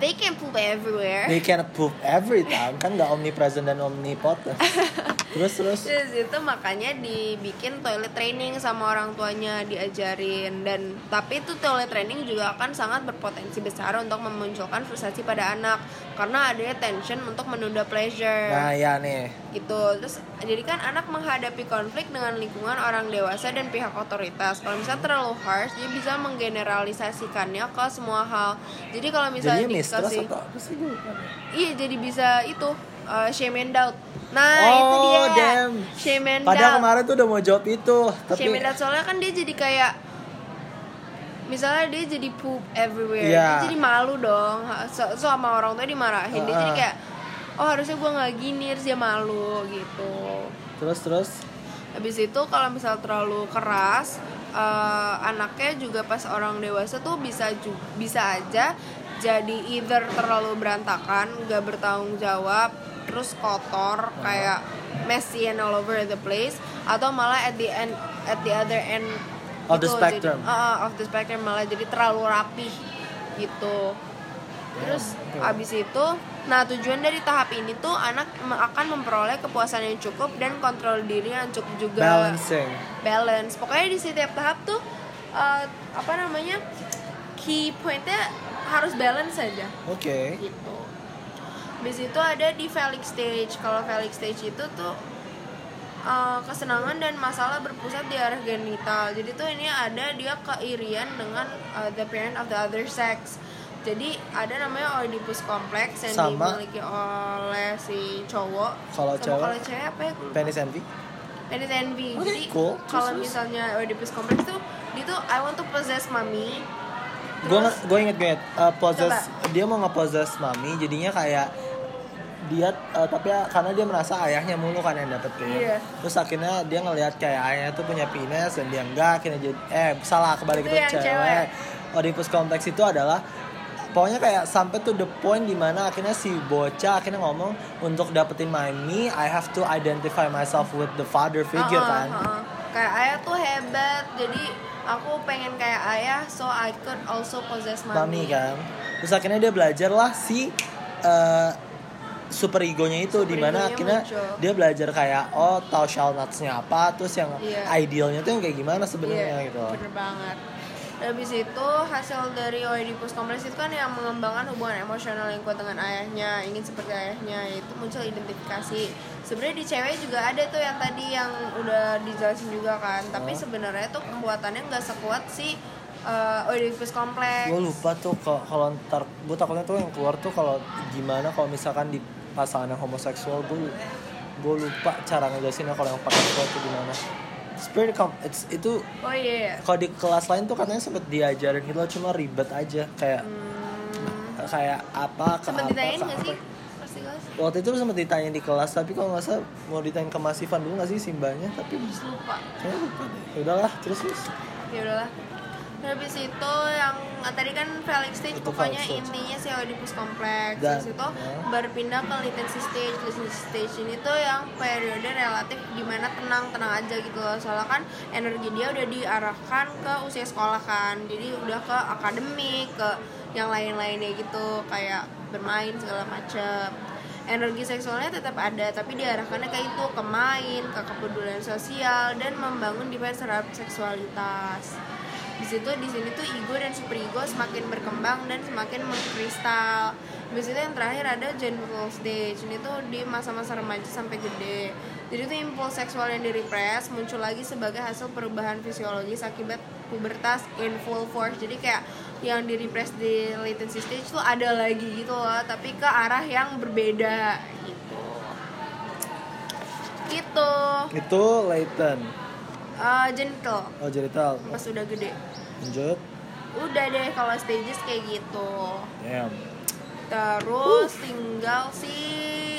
They can poop everywhere. they can poop every time. Kan nggak omnipresent dan omnipotent. Terus terus. Terus itu makanya dibikin toilet training sama orang tuanya diajarin. Dan tapi itu toilet training juga akan sangat berpotensi besar untuk memunculkan frustasi pada anak. Karena adanya tension untuk menunda pleasure. nah ya nih. Gitu. Terus jadi kan anak menghadapi konflik dengan lingkungan orang dewasa dan pihak otoritas. Kalau misalnya terlalu harsh dia bisa menggeneralisasikannya ke semua hal. Jadi kalau misalnya jadinya mistress dikasih atau apa sih iya jadi bisa itu uh, shame and doubt. Nah oh itu dia. damn. Shame and padahal doubt. kemarin tuh udah mau jawab itu tapi shame and doubt soalnya kan dia jadi kayak misalnya dia jadi poop everywhere. Iya. dia jadi malu dong. So, so sama orang tua dimarahin. Dia jadi kayak oh harusnya gue nggak gini harus dia malu gitu. Terus terus? Habis itu kalau misal terlalu keras eh, anaknya juga pas orang dewasa tuh bisa ju- bisa aja jadi either terlalu berantakan, gak bertanggung jawab, terus kotor kayak messy and all over the place atau malah at the end at the other end Of the itu spectrum. jadi, Ah, ah, of the spectrum malah jadi terlalu rapih gitu. Terus abis itu, nah tujuan dari tahap ini tuh anak akan memperoleh kepuasan yang cukup dan kontrol diri yang cukup juga balancing balance. Pokoknya di setiap tahap tuh eh, apa namanya key pointnya harus balance saja oke gitu. Habis itu ada di phallic stage. Kalau phallic stage itu tuh eh, kesenangan dan masalah berpusat di arah genital. Jadi tuh ini ada dia keirian dengan eh, the parent of the other sex. Jadi ada namanya Oedipus complex yang Sama. dimiliki oleh si cowok. Kalau cewek? kalau cewek apa ya? Penis envy Penis envy. Oke, Jadi cool. Kalau misalnya Oedipus complex tuh dia tuh I want to possess mommy. gue gue inget gue inget uh, possess Coba. dia mau nge-possess mami jadinya kayak dia uh, tapi ya, karena dia merasa ayahnya mulu kan yang dapetin Iya. terus akhirnya dia ngelihat kayak ayahnya tuh punya penis dan dia enggak akhirnya jadi eh salah kebalik Itu itu cewek. cewek. Oedipus kompleks itu adalah pokoknya kayak sampai to the point di mana akhirnya si bocah akhirnya ngomong untuk dapetin mami I have to identify myself with the father figure Uh-uh, kan uh-uh. Kayak ayah tuh hebat, jadi aku pengen kayak ayah, so I could also possess mami mommy. kan terus akhirnya dia belajar lah si eh, super egonya itu Super di mana akhirnya muncul. dia belajar kayak oh tahu shall nots-nya apa terus yang Iya. idealnya tuh yang kayak gimana sebenarnya Iya, gitu bener banget Habis itu hasil dari Oedipus Complex itu kan yang mengembangkan hubungan emosional yang kuat dengan ayahnya ingin seperti ayahnya itu muncul identifikasi. Sebenarnya di cewek juga ada tuh yang tadi yang udah dijelasin juga kan tapi Oh. sebenarnya tuh kekuatannya nggak sekuat si uh, Oedipus Complex. Gue lupa tuh kalau ntar gue takutnya tuh yang keluar tuh kalau gimana kalau misalkan di pasangan yang homoseksual gue gue lupa cara ngejelasinnya kalau yang pakai tuh gimana spirit com it's, itu oh iya kalau di kelas lain tuh katanya sempet diajarin gitu loh, cuma ribet aja kayak hmm, kayak apa ke sempet apa ditanyain ke nggak apa. sih? Waktu itu sempet ditanya di kelas tapi kalau nggak salah mau ditanya ke Mas Ivan dulu nggak sih simbanya tapi lupa. Kayaknya lupa deh. Ya udahlah terus terus. Ya udahlah habis itu yang ah, tadi kan Felix stage Itu pokoknya Felix intinya si Oedipus complex. Dan- terus itu ya. berpindah ke latency stage. Latency stage ini tuh yang periode relatif di mana tenang tenang aja gitu loh. Soalnya kan energi dia udah diarahkan ke usia sekolah kan. Jadi udah ke akademik ke yang lain-lainnya gitu. Kayak bermain segala macem. Energi seksualnya tetap ada tapi diarahkannya ke itu ke main ke kepedulian sosial dan membangun defense terhadap seksualitas di situ di sini tuh ego dan super ego semakin berkembang dan semakin mengkristal. Habis itu yang terakhir ada genital stage ini tuh di masa-masa remaja sampai gede. Jadi tuh impuls seksual yang direpress muncul lagi sebagai hasil perubahan fisiologis akibat pubertas in full force. Jadi kayak yang direpress di latency stage tuh ada lagi gitu loh tapi ke arah yang berbeda gitu. Gitu. Itu Leighton Eh, genital. Oh genital. Pas udah gede. Lanjut. Udah deh kalau stages kayak gitu. Damn. Terus tinggal si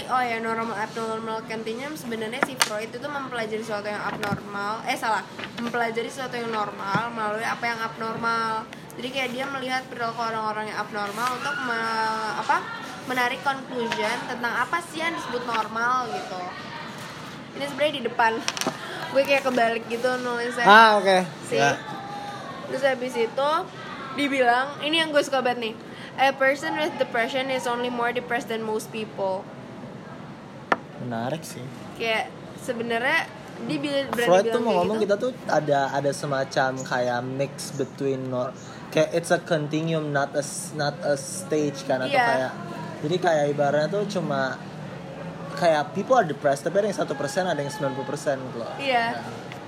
oh ya normal abnormal continuum. Sebenarnya si Freud itu mempelajari sesuatu yang abnormal. Eh salah. Mempelajari sesuatu yang normal melalui apa yang abnormal. Jadi kayak dia melihat perilaku orang-orang yang abnormal untuk me- apa menarik conclusion tentang apa sih yang disebut normal gitu. Ini sebenarnya di depan gue kayak kebalik gitu nulisnya ah oke sih Ya. terus habis itu dibilang ini yang gue suka banget nih a person with depression is only more depressed than most people menarik sih kayak sebenarnya dia bil- berani Freud tuh mau ngomong gitu. kita tuh ada ada semacam kayak mix between nor kayak it's a continuum not a not a stage kan atau Iya. kayak jadi kayak ibaratnya tuh cuma kayak people are depressed tapi ada yang satu persen ada yang 90 persen gitu loh. Iya.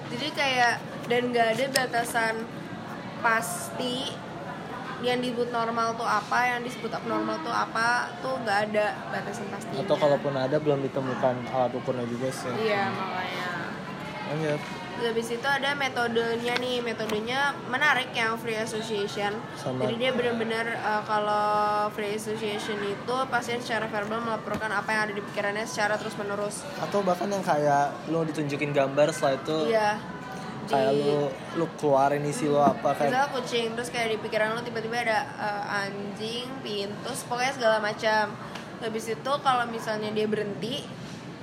Jadi kayak dan gak ada batasan pasti yang disebut normal tuh apa yang disebut abnormal tuh apa tuh nggak ada batasan pastinya. Atau kalaupun ada belum ditemukan alat ukurnya juga sih. Iya makanya. Lanjut Terus habis itu ada metodenya nih, metodenya menarik yang free association. Sama- Jadi dia benar-benar uh, kalau free association itu pasien secara verbal melaporkan apa yang ada di pikirannya secara terus-menerus. atau bahkan yang kayak lu ditunjukin gambar setelah itu Iya. kayak Di- lu lu keluarin isi lu apa kayak Misalnya kucing, terus kayak di pikiran lo tiba-tiba ada uh, anjing, pintu, pokoknya segala macam. Habis itu kalau misalnya dia berhenti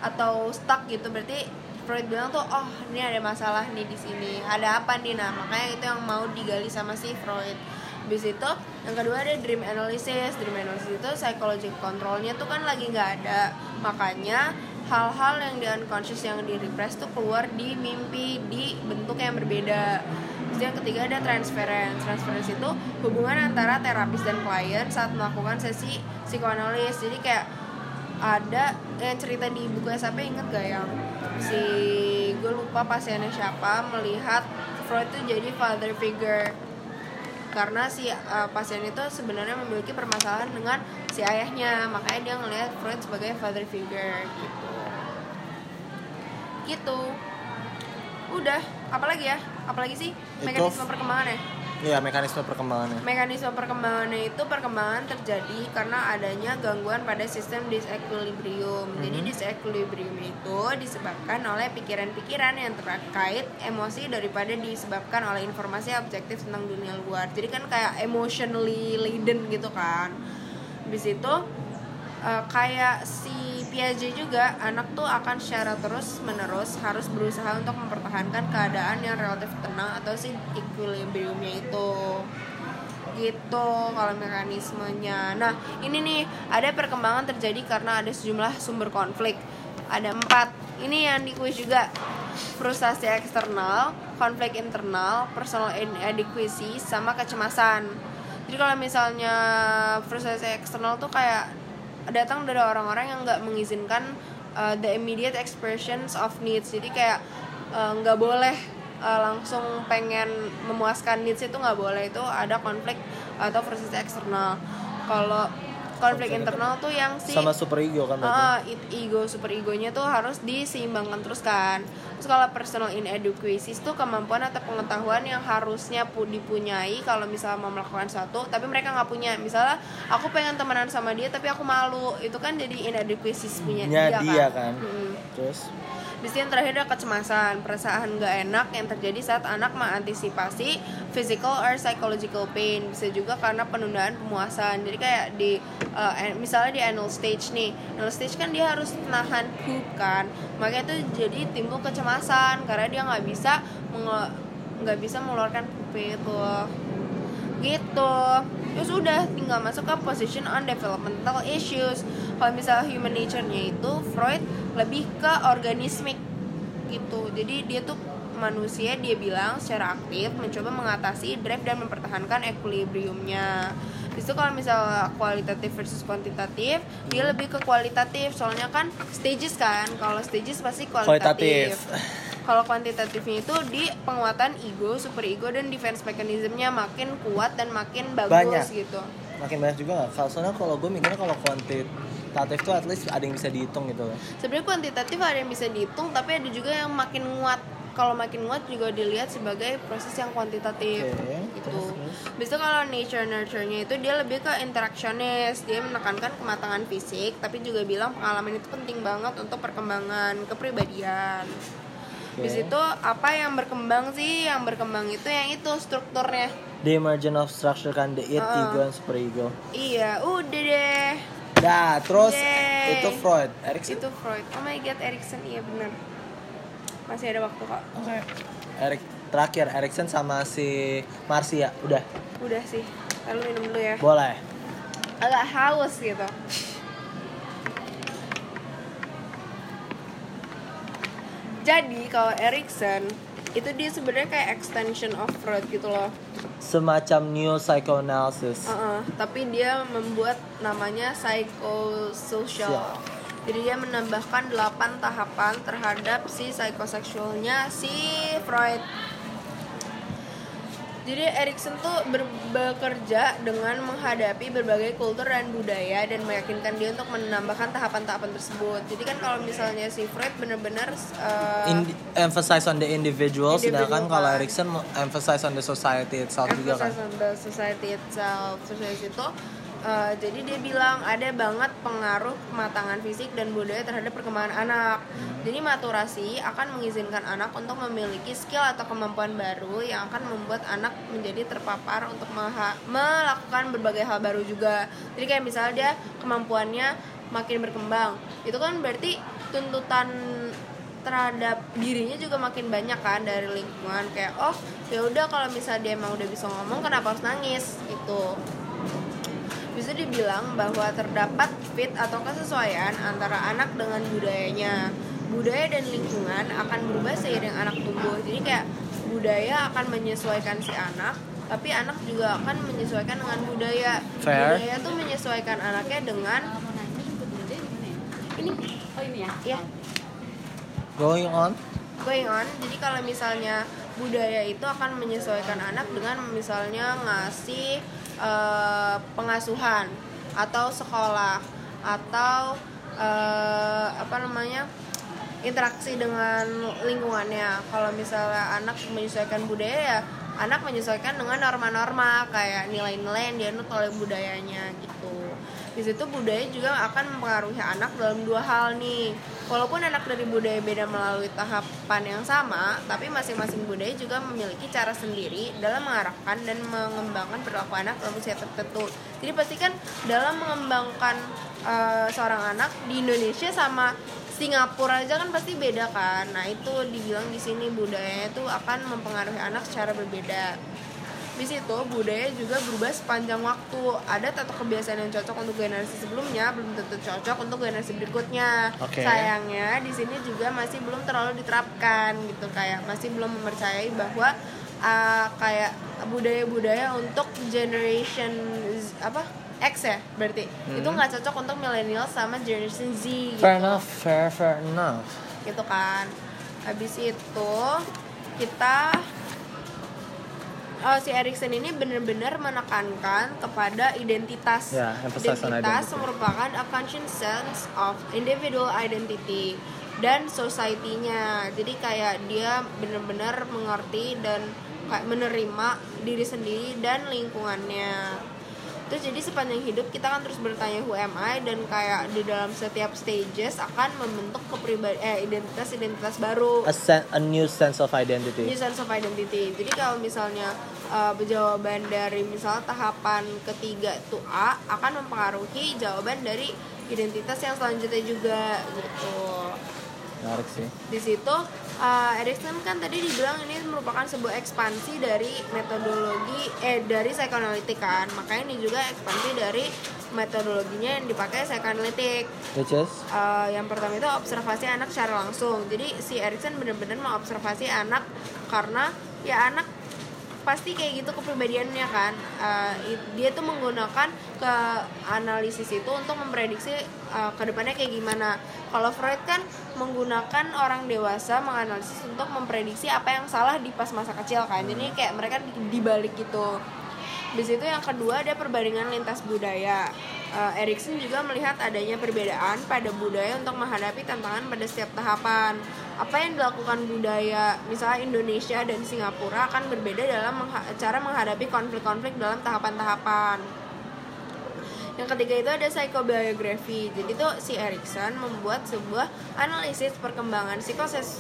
atau stuck gitu berarti Freud bilang tuh oh ini ada masalah nih di sini. Ada apa nih? Nah makanya itu yang mau digali sama si Freud. Habis itu yang kedua ada dream analysis. Dream analysis itu psychology controlnya tuh kan lagi nggak ada. Makanya hal-hal yang di unconscious yang di repress tuh keluar di mimpi di bentuk yang berbeda. Terus yang ketiga ada transference. Transference itu hubungan antara terapis dan klien saat melakukan sesi psikoanalis jadi kayak ada yang cerita di buku SAP inget gak yang si gue lupa pasiennya siapa melihat Freud itu jadi father figure. Karena si uh, pasien itu sebenarnya memiliki permasalahan dengan si ayahnya. Makanya dia ngelihat Freud sebagai father figure gitu. Gitu. Udah apalagi ya? Apalagi sih mekanisme perkembangannya Iya mekanisme perkembangannya Mekanisme perkembangannya itu perkembangan terjadi karena adanya gangguan pada sistem disequilibrium. Jadi Mhm. disequilibrium itu disebabkan oleh pikiran-pikiran yang terkait emosi daripada disebabkan oleh informasi objektif tentang dunia luar. Jadi kan kayak emotionally laden gitu kan. Habis itu eh, kayak si Piaget juga anak tuh akan secara terus menerus harus berusaha untuk mempertahankan keadaan yang relatif tenang atau si equilibriumnya itu. Gitu kalau mekanismenya. Nah ini nih ada perkembangan terjadi karena ada sejumlah sumber konflik. Ada empat. Ini yang di kuis juga. Frustasi eksternal konflik internal personal inadequacy sama kecemasan. Jadi kalau misalnya frustasi eksternal tuh kayak datang dari orang-orang yang nggak mengizinkan uh, the immediate expressions of needs. Jadi kayak uh, nggak boleh uh, langsung pengen memuaskan needs itu nggak boleh. Itu ada konflik atau frustasi eksternal. Kalau konflik internal tuh yang si sama super ego kan Ah, it- ego super egonya tuh harus diseimbangkan terus kan. Terus kalau personal inadequacies tuh kemampuan atau pengetahuan yang harusnya pu dipunyai kalau misalnya mau melakukan sesuatu tapi mereka nggak punya. Misalnya aku pengen temenan sama dia tapi aku malu. Itu kan jadi inadequacies punya Nya dia, dia kan. kan. Mm-mm. terus Itu yang terakhir ada kecemasan, perasaan gak enak yang terjadi saat anak mengantisipasi physical or psychological pain. Bisa juga karena penundaan pemuasan. Jadi kayak di uh, misalnya di anal stage nih, anal stage kan dia harus nahan poop kan, makanya itu jadi timbul kecemasan karena dia nggak bisa nggak bisa mengeluarkan poop itu. Gitu. Terus udah tinggal masuk ke position on developmental issues kalau misalnya human nature-nya itu Freud lebih ke organismik gitu jadi dia tuh manusia dia bilang secara aktif mencoba mengatasi drive dan mempertahankan equilibriumnya itu kalau misalnya kualitatif versus kuantitatif dia lebih ke kualitatif soalnya kan stages kan kalau stages pasti Kualitatif. kualitatif kalau kuantitatifnya itu di penguatan ego, super ego dan defense mechanismnya makin kuat dan makin bagus Banyak. gitu. makin banyak juga nggak soalnya kalau gue mikirnya kalau kuantitatif tuh at least ada yang bisa dihitung gitu Sebenarnya kuantitatif ada yang bisa dihitung, tapi ada juga yang makin nguat. Kalau makin nguat juga dilihat sebagai proses yang kuantitatif gitu. terus, terus. Bisa kalau nature nurture-nya itu dia lebih ke interaksionis, dia menekankan kematangan fisik, tapi juga bilang pengalaman itu penting banget untuk perkembangan kepribadian. Oke. Di situ apa yang berkembang sih? Yang berkembang itu yang itu strukturnya. the emergence of structure kan the it Ah. ego and super ego Iya, udah deh. Dah, terus Yeay. itu Freud, Erikson. Itu Freud. Oh my god, Erikson iya bener. Masih ada waktu kok. Oke. Erik terakhir Erikson sama si Marcia, udah. Udah sih. Lalu minum dulu ya. Boleh. Agak haus gitu. Jadi kalau Erikson itu dia sebenarnya kayak extension of Freud gitu loh. Semacam new psychoanalysis. Uh-uh, tapi dia membuat namanya psychosocial. Jadi dia menambahkan 8 tahapan terhadap si psikoseksualnya si Freud. Jadi Erikson tuh ber- bekerja dengan menghadapi berbagai kultur dan budaya dan meyakinkan dia untuk menambahkan tahapan-tahapan tersebut. Jadi kan kalau misalnya si Freud benar-benar uh, In, emphasize on the individual, Individual, sedangkan kalau kan. Erikson emphasize on the society itself juga kan. emphasis on the society itself society itu uh, jadi dia bilang ada banget pengaruh kematangan fisik dan budaya terhadap perkembangan anak. Jadi maturasi akan mengizinkan anak untuk memiliki skill atau kemampuan baru yang akan membuat anak menjadi terpapar untuk melakukan berbagai hal baru juga. Jadi kayak misalnya dia kemampuannya makin berkembang. Itu kan berarti tuntutan terhadap dirinya juga makin banyak kan dari lingkungan. Kayak oh ya udah kalau misalnya dia emang udah bisa ngomong kenapa harus nangis? Gitu bisa dibilang bahwa terdapat fit atau kesesuaian antara anak dengan budayanya budaya dan lingkungan akan berubah seiring anak tumbuh jadi kayak budaya akan menyesuaikan si anak tapi anak juga akan menyesuaikan dengan budaya Fair. budaya tuh menyesuaikan anaknya dengan ini Oh ini ya? ya Going on. going on jadi kalau misalnya budaya itu akan menyesuaikan anak dengan misalnya ngasih eh, pengasuhan atau sekolah atau eh, apa namanya interaksi dengan lingkungannya. Kalau misalnya anak menyesuaikan budaya ya anak menyesuaikan dengan norma-norma kayak nilai-nilai yang dianut oleh budayanya gitu di situ budaya juga akan mempengaruhi anak dalam dua hal nih. Walaupun anak dari budaya beda melalui tahapan yang sama tapi masing-masing budaya juga memiliki cara sendiri dalam mengarahkan dan mengembangkan perilaku anak dalam usia tertentu. Jadi pastikan dalam mengembangkan eh, seorang anak di Indonesia sama Singapura aja kan pasti beda kan. Nah itu dibilang di sini budayanya itu akan mempengaruhi anak secara berbeda di situ budaya juga berubah sepanjang waktu. Ada satu kebiasaan yang cocok untuk generasi sebelumnya belum tentu cocok untuk generasi berikutnya. Oke. sayangnya di sini juga masih belum terlalu diterapkan gitu kayak masih belum mempercayai bahwa uh, kayak budaya-budaya untuk generation apa X ya berarti. Itu nggak cocok untuk millennial sama generation Z gitu. Fair enough, fair fair enough. gitu kan. Habis itu kita oh, si Erikson ini benar-benar menekankan kepada identitas. Ya, emphasize on identitas merupakan a sense of individual identity dan society-nya. Jadi kayak dia benar-benar mengerti dan kayak menerima diri sendiri dan lingkungannya terus jadi sepanjang hidup kita kan terus bertanya who am I? Dan kayak di dalam setiap stages akan membentuk kepribadian eh, identitas identitas baru. A, sen- a new sense of identity. new sense of identity. Jadi kalau misalnya uh, jawaban dari misalnya tahapan ketiga itu A akan mempengaruhi jawaban dari identitas yang selanjutnya juga gitu Menarik sih. di situ uh, Erikson kan tadi dibilang ini merupakan sebuah ekspansi dari metodologi eh dari psychoanalytic kan. Makanya ini juga ekspansi dari metodologinya yang dipakai Which is? Uh, yang pertama itu observasi anak secara langsung. Jadi si Erikson benar-benar mengobservasi anak karena ya anak pasti kayak gitu kepribadiannya kan. Uh, dia tuh menggunakan ke analisis itu untuk memprediksi uh, ke depannya kayak gimana. Kalau Freud kan menggunakan orang dewasa menganalisis untuk memprediksi apa yang salah di pas masa kecil kan. Jadi kayak mereka di- dibalik gitu di situ yang kedua ada perbandingan lintas budaya. Uh, Erikson juga melihat adanya perbedaan pada budaya untuk menghadapi tantangan pada setiap tahapan. Apa yang dilakukan budaya, misalnya Indonesia dan Singapura akan berbeda dalam mengha- cara menghadapi konflik-konflik dalam tahapan-tahapan. Yang ketiga itu ada psychobiografi. Jadi tuh si Erikson membuat sebuah analisis perkembangan psikoses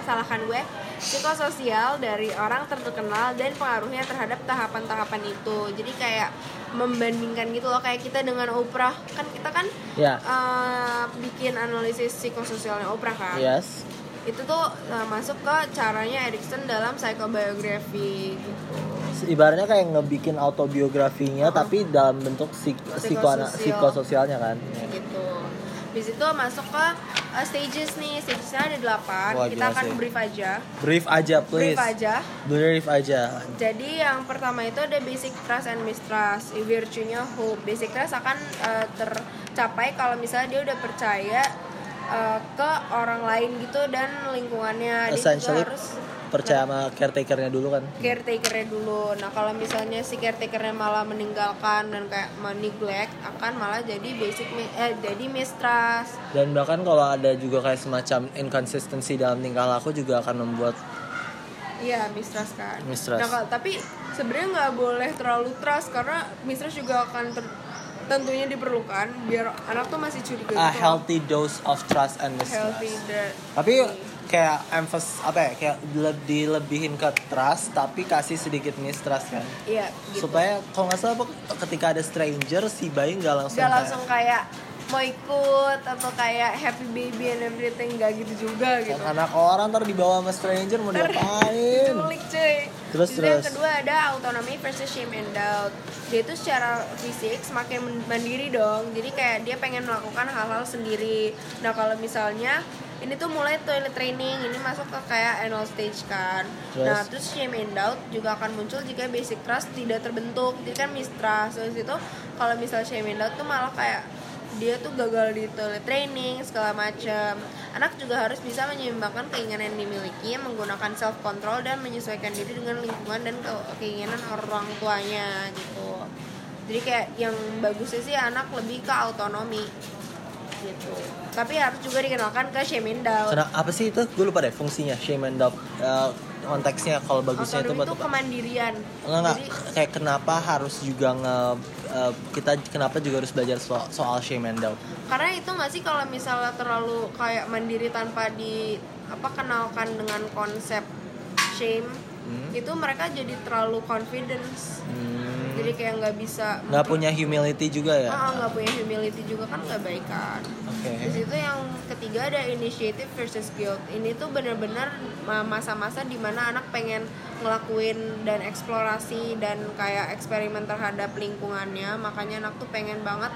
salahkan gue psikososial dari orang terkenal dan pengaruhnya terhadap tahapan-tahapan itu. Jadi kayak membandingkan gitu loh kayak kita dengan Oprah kan kita kan ya. eh, bikin analisis psikososialnya Oprah kan Yes. itu tuh eh, masuk ke caranya Erikson dalam psychobiografi gitu Ibaratnya kayak ngebikin autobiografinya tapi dalam bentuk psik Psikososial. psikososialnya kan. gitu di situ masuk ke uh, stages nih stagesnya ada delapan. Wah, kita akan sih. brief aja. Brief aja please. brief aja Brief aja. jadi yang pertama itu ada basic trust and mistrust. Virtue-nya hope basic trust akan uh, tercapai kalau misalnya dia udah percaya uh, ke orang lain gitu dan lingkungannya. Dia harus percaya sama caretakernya dulu kan. caretakernya dulu. Nah kalau misalnya si caretakernya malah meninggalkan dan kayak neglect akan malah jadi basic eh jadi mistrust. Dan bahkan kalau ada juga kayak semacam inconsistency dalam tingkah laku juga akan membuat Iya mistrust kan. Mistrust. Nah tapi sebenarnya nggak boleh terlalu trust karena mistrust juga akan ter- tentunya diperlukan biar anak tuh masih curiga. a gitu healthy dose of trust and mistrust. healthy Tapi kayak emphasis apa ya kayak dile- dilebihin ke trust tapi kasih sedikit mistrust kan. Iya. Gitu. Supaya kalau nggak salah ketika ada stranger si bayi nggak langsung Gak kayak, langsung kayak mau ikut atau kayak happy baby and everything gak gitu juga gitu. Anak orang ntar dibawa sama stranger mau diapain? Cuy. Terus, Terus yang kedua ada autonomy versus shame and doubt. Dia itu secara fisik semakin mandiri dong. Jadi kayak dia pengen melakukan hal-hal sendiri. Nah kalau misalnya ini tuh mulai toilet training, ini masuk ke kayak anal stage kan. Terus? Nah terus shame and doubt juga akan muncul jika basic trust tidak terbentuk. Jadi kan mistrust. Terus itu kalau misalnya shame and doubt tuh malah kayak dia tuh gagal di toilet training segala macam. Anak juga harus bisa menyeimbangkan keinginan yang dimiliki menggunakan self control dan menyesuaikan diri dengan lingkungan dan ke- keinginan orang tuanya gitu. Jadi kayak yang bagusnya sih anak lebih ke autonomi gitu. Tapi harus juga dikenalkan ke shame and doubt. Karena apa sih itu? Gue lupa deh fungsinya shame and doubt. Eh, konteksnya kalau bagusnya itu Autonomi buat itu apa? kemandirian. Enggak enggak Jadi kayak kenapa harus juga nge eh, kita kenapa juga harus belajar soal, soal shame and doubt. karena itu nggak sih kalau misalnya terlalu kayak mandiri tanpa di apa kenalkan dengan konsep shame Hmm. itu mereka jadi terlalu confidence Hmm, jadi kayak nggak bisa nggak punya humility juga ya? Ah, nggak punya humility juga kan nggak baik kan Oke. di situ yang ketiga ada initiative versus guilt ini tuh bener-bener ma- masa-masa di mana anak pengen ngelakuin dan eksplorasi dan kayak eksperimen terhadap lingkungannya makanya anak tuh pengen banget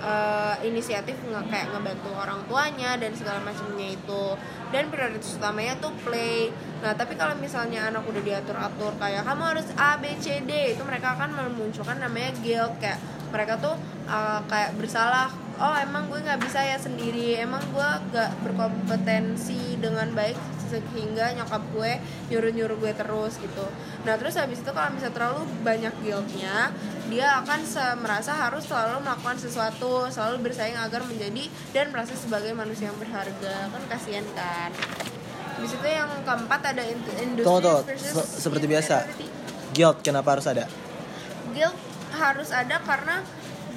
eh, inisiatif nge kayak ngebantu orang tuanya dan segala macamnya itu. Dan prioritas utamanya tuh play. Nah tapi kalau misalnya anak udah diatur atur kayak kamu harus A B C D itu mereka akan memunculkan namanya guilt kayak mereka tuh uh, kayak bersalah oh emang gue nggak bisa ya sendiri. Emang gue gak berkompetensi dengan baik sehingga nyokap gue nyuruh nyuruh gue terus gitu. Nah terus habis itu kalau misalnya terlalu banyak guiltnya dia akan merasa harus selalu melakukan sesuatu selalu bersaing agar menjadi dan merasa sebagai manusia yang berharga. Kan kasihan kan? Habis itu yang keempat ada in- industri Se- seperti biasa. Guilt kenapa harus ada? guilt harus ada karena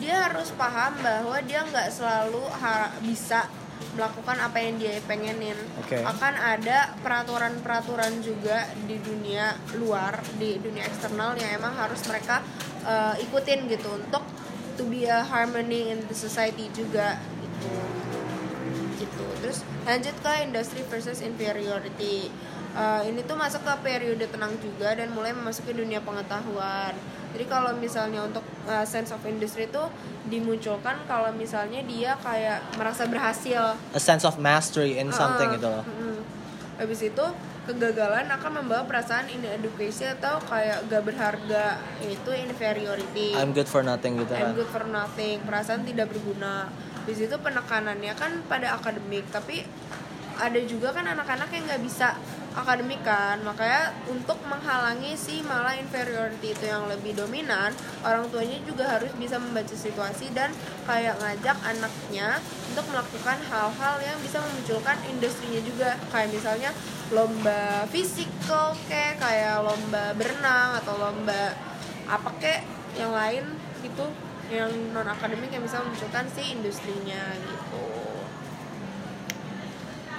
dia harus paham bahwa dia nggak selalu bisa melakukan apa yang dia pengenin. Oke. akan ada peraturan-peraturan juga di dunia luar di dunia eksternal yang emang harus mereka uh, ikutin gitu untuk to be a harmony in the society juga gitu. Gitu. Terus lanjut ke industry versus inferiority. Uh, ini tuh masuk ke periode tenang juga dan mulai memasuki dunia pengetahuan jadi kalau misalnya untuk uh, sense of industry itu dimunculkan kalau misalnya dia kayak merasa berhasil A sense of mastery in something Uh-uh. gitu loh. Habis itu kegagalan akan membawa perasaan inadequacy atau kayak gak berharga itu inferiority I'm good for nothing gitu I'm kan. good for nothing, perasaan tidak berguna. Di situ penekanannya kan pada akademik, tapi ada juga kan anak-anak yang nggak bisa akademik kan, makanya untuk menghalangi si malah inferiority itu yang lebih dominan, orang tuanya juga harus bisa membaca situasi dan kayak ngajak anaknya untuk melakukan hal-hal yang bisa memunculkan industrinya juga, kayak misalnya lomba fisikal kayak kayak lomba berenang atau lomba apa kek yang lain gitu yang non akademik yang bisa memunculkan si industrinya gitu.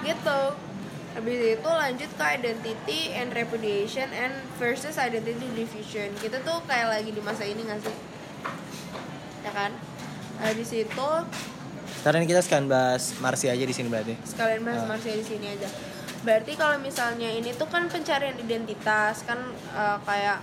Gitu habis itu lanjut ke identity and repudiation and versus identity diffusion kita tuh kayak lagi di masa ini gak sih ya kan habis itu Sekarang ini kita sekalian bahas Marsi aja di sini berarti. sekalian bahas Ah. Marsha di sini aja. Berarti kalau misalnya ini tuh kan pencarian identitas kan eh, kayak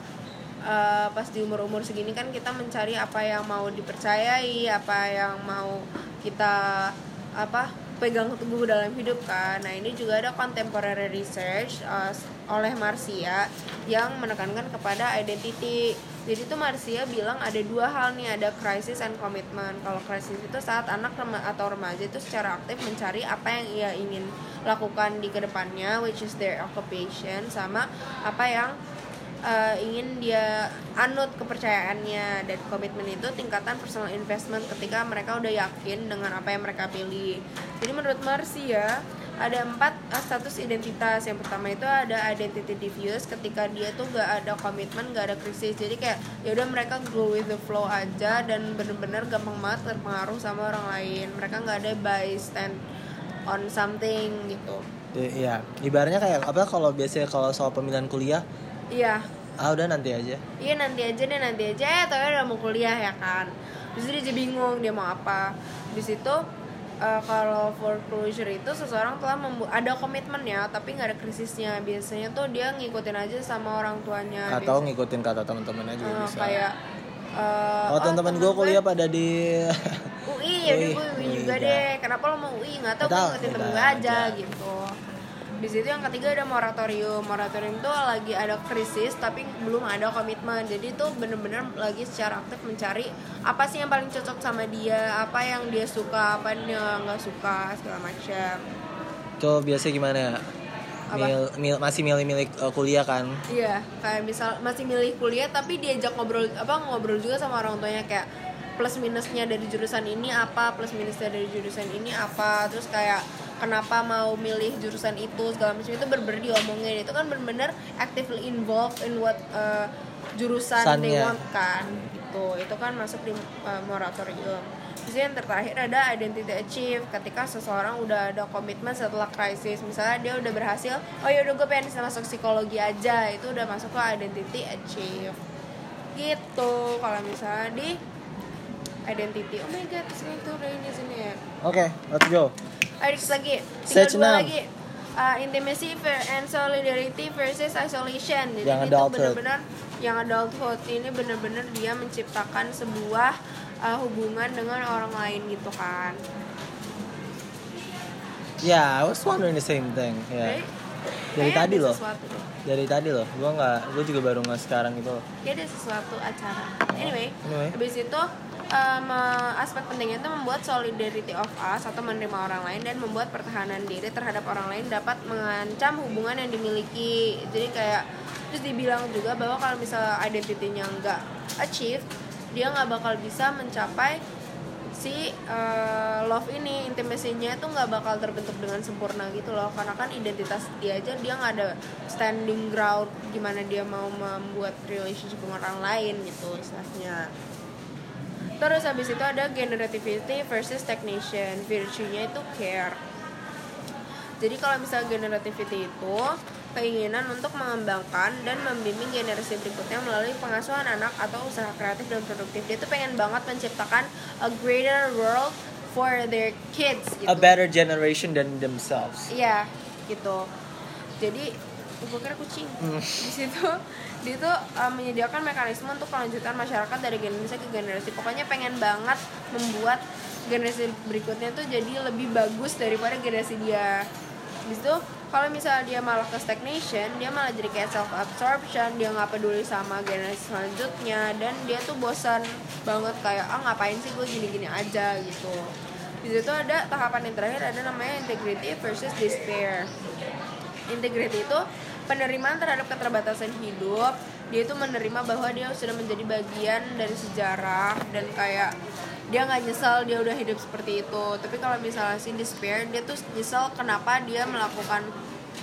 eh, pas di umur-umur segini kan kita mencari apa yang mau dipercayai, apa yang mau kita apa pegang teguh dalam hidup kan. Nah, ini juga ada contemporary research eh, oleh Marcia yang menekankan kepada identity. Jadi tuh Marcia bilang ada dua hal nih, ada crisis and commitment. Kalau crisis itu saat anak rema- atau remaja itu secara aktif mencari apa yang ia ingin lakukan di ke depannya, which is their occupation, sama apa yang uh, ingin dia anut kepercayaannya dan komitmen itu tingkatan personal investment ketika mereka udah yakin dengan apa yang mereka pilih. Jadi menurut Marcia ada empat uh, status identitas. Yang pertama itu ada identity diffuse ketika dia tuh gak ada komitmen, gak ada krisis. Jadi kayak ya udah mereka go with the flow aja dan bener-bener gampang banget terpengaruh sama orang lain. Mereka nggak ada buy stand on something gitu. Iya, ibaratnya kayak apa kalau biasanya kalau soal pemilihan kuliah, Iya, ah udah nanti aja. iya nanti aja deh nanti aja. Eh tapi udah mau kuliah ya kan? Terus dia jadi bingung dia mau apa. Di situ eh, kalau foreclosure itu seseorang telah ada komitmen ya tapi nggak ada krisisnya. Biasanya tuh dia ngikutin aja sama orang tuanya. Atau Biasa- ngikutin kata teman-temannya juga eh, bisa. kayak eh, oh, teman-teman gue kuliah pada di UI ya UI, gue UI UI juga juga. deh. Kenapa lo mau UI nggak tahu Nggak gue ngikutin temen gue aja aja. gitu di situ yang ketiga ada moratorium moratorium tuh lagi ada krisis tapi belum ada komitmen jadi itu bener-bener lagi secara aktif mencari apa sih yang paling cocok sama dia apa yang dia suka apa yang nggak suka segala macam Tuh biasa gimana ya? Apa? Mil, mil- masih milih-milih uh, kuliah kan? Iya, kayak misal masih milih kuliah tapi diajak ngobrol apa ngobrol juga sama orang tuanya kayak plus minusnya dari jurusan ini apa, plus minusnya dari jurusan ini apa, terus kayak kenapa mau milih jurusan itu segala macam. Itu bener-bener diomongin. Itu kan bener-bener actively involved in what uh, jurusan they want kan. Gitu. Itu kan masuk di uh, moratorium. Terus yang terakhir ada identity achieve. Ketika seseorang udah ada komitmen setelah krisis. Misalnya dia udah berhasil oh ya udah gue pengen bisa masuk psikologi aja. Itu udah masuk ke identity achieve. Gitu. Kalau misalnya di identity oh my god sini tuh udah ini sini ya Oke, let's go. Dikit lagi tinggal dua enam. lagi uh, intimacy and solidarity versus isolation. Jadi Yang itu benar-benar yang adulthood ini benar-benar dia menciptakan sebuah uh, hubungan dengan orang lain gitu kan. Yeah, I was wondering the same thing. Yeah. Right? Dari tadi loh. Dari tadi loh. Gua nggak, gua juga baru nggak sekarang gitu loh. Kayak ada sesuatu acara. Anyway, Anyway. habis itu um, aspek pentingnya itu membuat solidarity of us atau menerima orang lain dan membuat pertahanan diri terhadap orang lain dapat mengancam hubungan yang dimiliki. Jadi kayak terus dibilang juga bahwa kalau misalnya identitinya nggak achieve, dia nggak bakal bisa mencapai si uh, love ini intimasinya itu nggak bakal terbentuk dengan sempurna gitu loh. Karena kan identitas dia aja dia nggak ada standing ground gimana dia mau membuat relationship dengan orang lain gitu istilahnya. Terus habis itu ada generativity versus technician. Virtue-nya itu care. Jadi kalau misalnya generativity itu keinginan untuk mengembangkan dan membimbing generasi berikutnya melalui pengasuhan anak atau usaha kreatif dan produktif. Dia tuh pengen banget menciptakan a greater world for their kids gitu. A better generation than themselves. Iya, gitu. Jadi gue kira kucing. Hmm. Di situ dia tuh uh, menyediakan mekanisme untuk kelanjutan masyarakat dari generasi ke generasi. Pokoknya pengen banget membuat generasi berikutnya tuh jadi lebih bagus daripada generasi dia. Habis itu kalau misalnya dia malah ke stagnation, dia malah jadi kayak self absorption, dia nggak peduli sama generasi selanjutnya dan dia tuh bosan banget kayak ah ngapain sih gue gini-gini aja gitu. Di situ ada tahapan yang terakhir ada namanya integrity versus despair. Integrity itu penerimaan terhadap keterbatasan hidup. Dia itu menerima bahwa dia sudah menjadi bagian dari sejarah dan kayak dia nggak nyesel dia udah hidup seperti itu. Tapi kalau misalnya si despair, dia tuh nyesel kenapa dia melakukan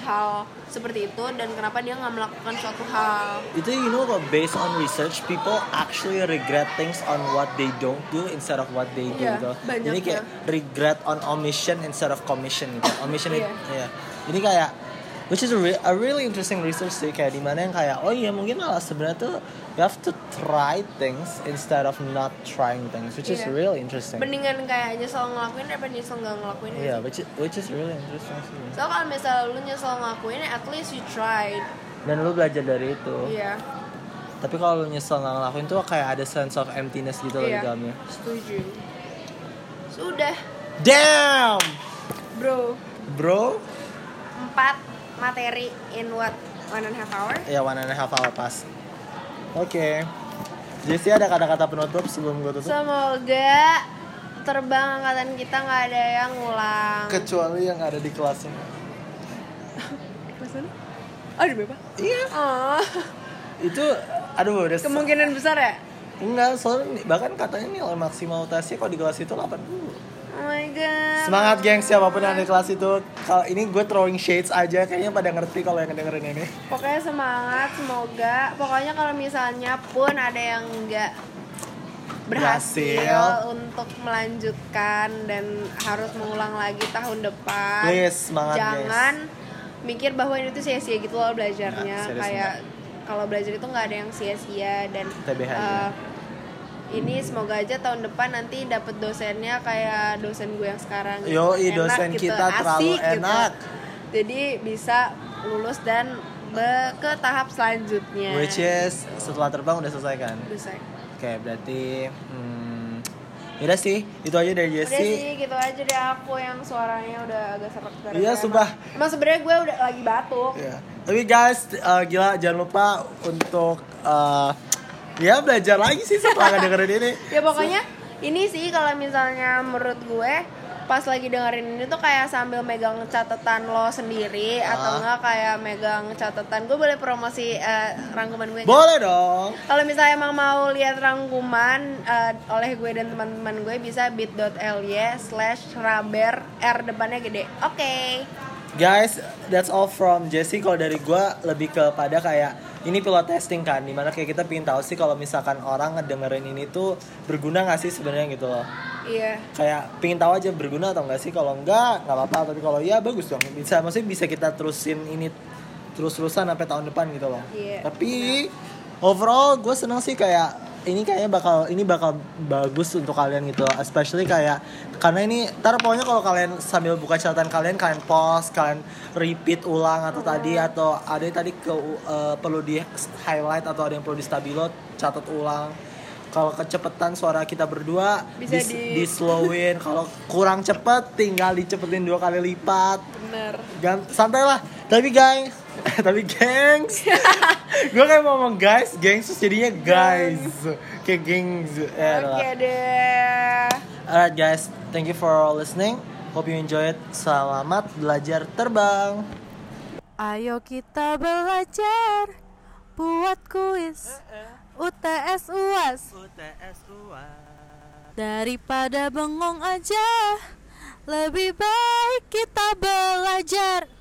hal seperti itu dan kenapa dia nggak melakukan suatu hal. Itu you know what based on research people actually regret things on what they don't do instead of what they do Iya, gitu. Jadi kayak ya. regret on omission instead of commission gitu. Omission itu ya. Ini kayak which is a, re- a really interesting research sih kayak di mana yang kayak oh iya mungkin malah sebenarnya tuh you have to try things instead of not trying things which is Iya. really interesting. Mendingan kayak nyesel ngelakuin daripada nyesel nggak ngelakuin. Iya, which is, which is really interesting sih. So kalau misalnya lu nyesel ngelakuin, at least you tried. Dan lu belajar dari itu. Iya. Tapi kalau lu nyesel nggak ngelakuin tuh kayak ada sense of emptiness gitu loh di Iya. dalamnya. Setuju. Sudah, Damn, bro. bro. Empat materi in what one and a half hour. Ya one and a half hour pas. Oke. Jesse ada kata-kata penutup sebelum gue tutup? Semoga terbang angkatan kita nggak ada yang ngulang. Kecuali yang ada di kelasnya. Kelas mana? Oh, di berapa? Iya. Oh, Itu, aduh udah. kemungkinan besar ya? Enggak, soalnya bahkan katanya nilai maksimal UTS kalau di kelas itu 80. Oh my god. Semangat geng siapa pun yang ada di kelas itu. Kalau ini gue throwing shades aja, kayaknya pada ngerti kalau yang dengerin ini. Pokoknya semangat, semoga. Pokoknya kalau misalnya pun ada yang nggak berhasil, Berhasil. untuk melanjutkan dan harus mengulang lagi tahun depan. Please, semangat, guys. Jangan mikir bahwa ini tuh sia-sia gitu loh belajarnya. Serius Kayak kalau belajar itu nggak ada yang sia-sia dan TBH eh, ini semoga aja tahun depan nanti dapet dosennya kayak dosen gue yang sekarang gitu. Yoi, Enak dosen gitu, kita terlalu asik gitu. enak. jadi bisa lulus dan be- ke tahap selanjutnya Which is setelah terbang udah selesai kan? bisa Oke, berarti hmm, yaudah sih, itu aja dari udah Jesse. sih gitu aja deh aku yang suaranya udah agak serak Iya, sumpah. emang sebenarnya gue udah lagi batuk Iya. Tapi guys, uh, gila jangan lupa untuk uh, ya belajar lagi sih setelah dengerin ini. ya pokoknya ini sih kalau misalnya menurut gue pas lagi dengerin ini tuh kayak sambil megang catatan lo sendiri atau Ah. enggak kayak megang catatan gue boleh promosi eh, rangkuman gue? Boleh dong. Kalau misalnya emang mau lihat rangkuman eh, oleh gue dan teman-teman gue bisa bit.ly slash raber r depannya gede. Oke. Guys, that's all from Jesse. Kalau dari gua lebih kepada kayak ini pilot testing kan, di mana kayak kita pingin tahu sih kalau misalkan orang ngedengerin ini tuh berguna nggak sih sebenarnya gitu loh. Iya. Kayak pingin tahu aja berguna atau enggak sih. Kalau enggak, nggak apa-apa. Tapi kalau iya bagus dong. Bisa, maksudnya bisa kita terusin ini terus-terusan sampai tahun depan gitu loh. Iya, Tapi overall gue seneng sih kayak ini kayaknya bakal ini bakal bagus untuk kalian gitu especially kayak karena ini ntar pokoknya kalau kalian sambil buka catatan kalian kalian pause kalian repeat ulang atau tadi atau ada yang tadi ke eh, perlu di highlight atau ada yang perlu di stabilo catat ulang. Kalau kecepatan suara kita berdua Bisa dis- di- di slowin kalau kurang cepet tinggal dicepetin dua kali lipat. Bener. Gan santai lah tapi guys tapi gengs. Gue kayak mau ngomong guys gengs terus jadinya guys. Kayak gengs. Oke adalah. deh. Alright guys. Thank you for listening. Hope you enjoy it. Selamat belajar terbang. Ayo kita belajar buat kuis. UTS UAS UTS daripada bengong aja. Lebih baik kita belajar.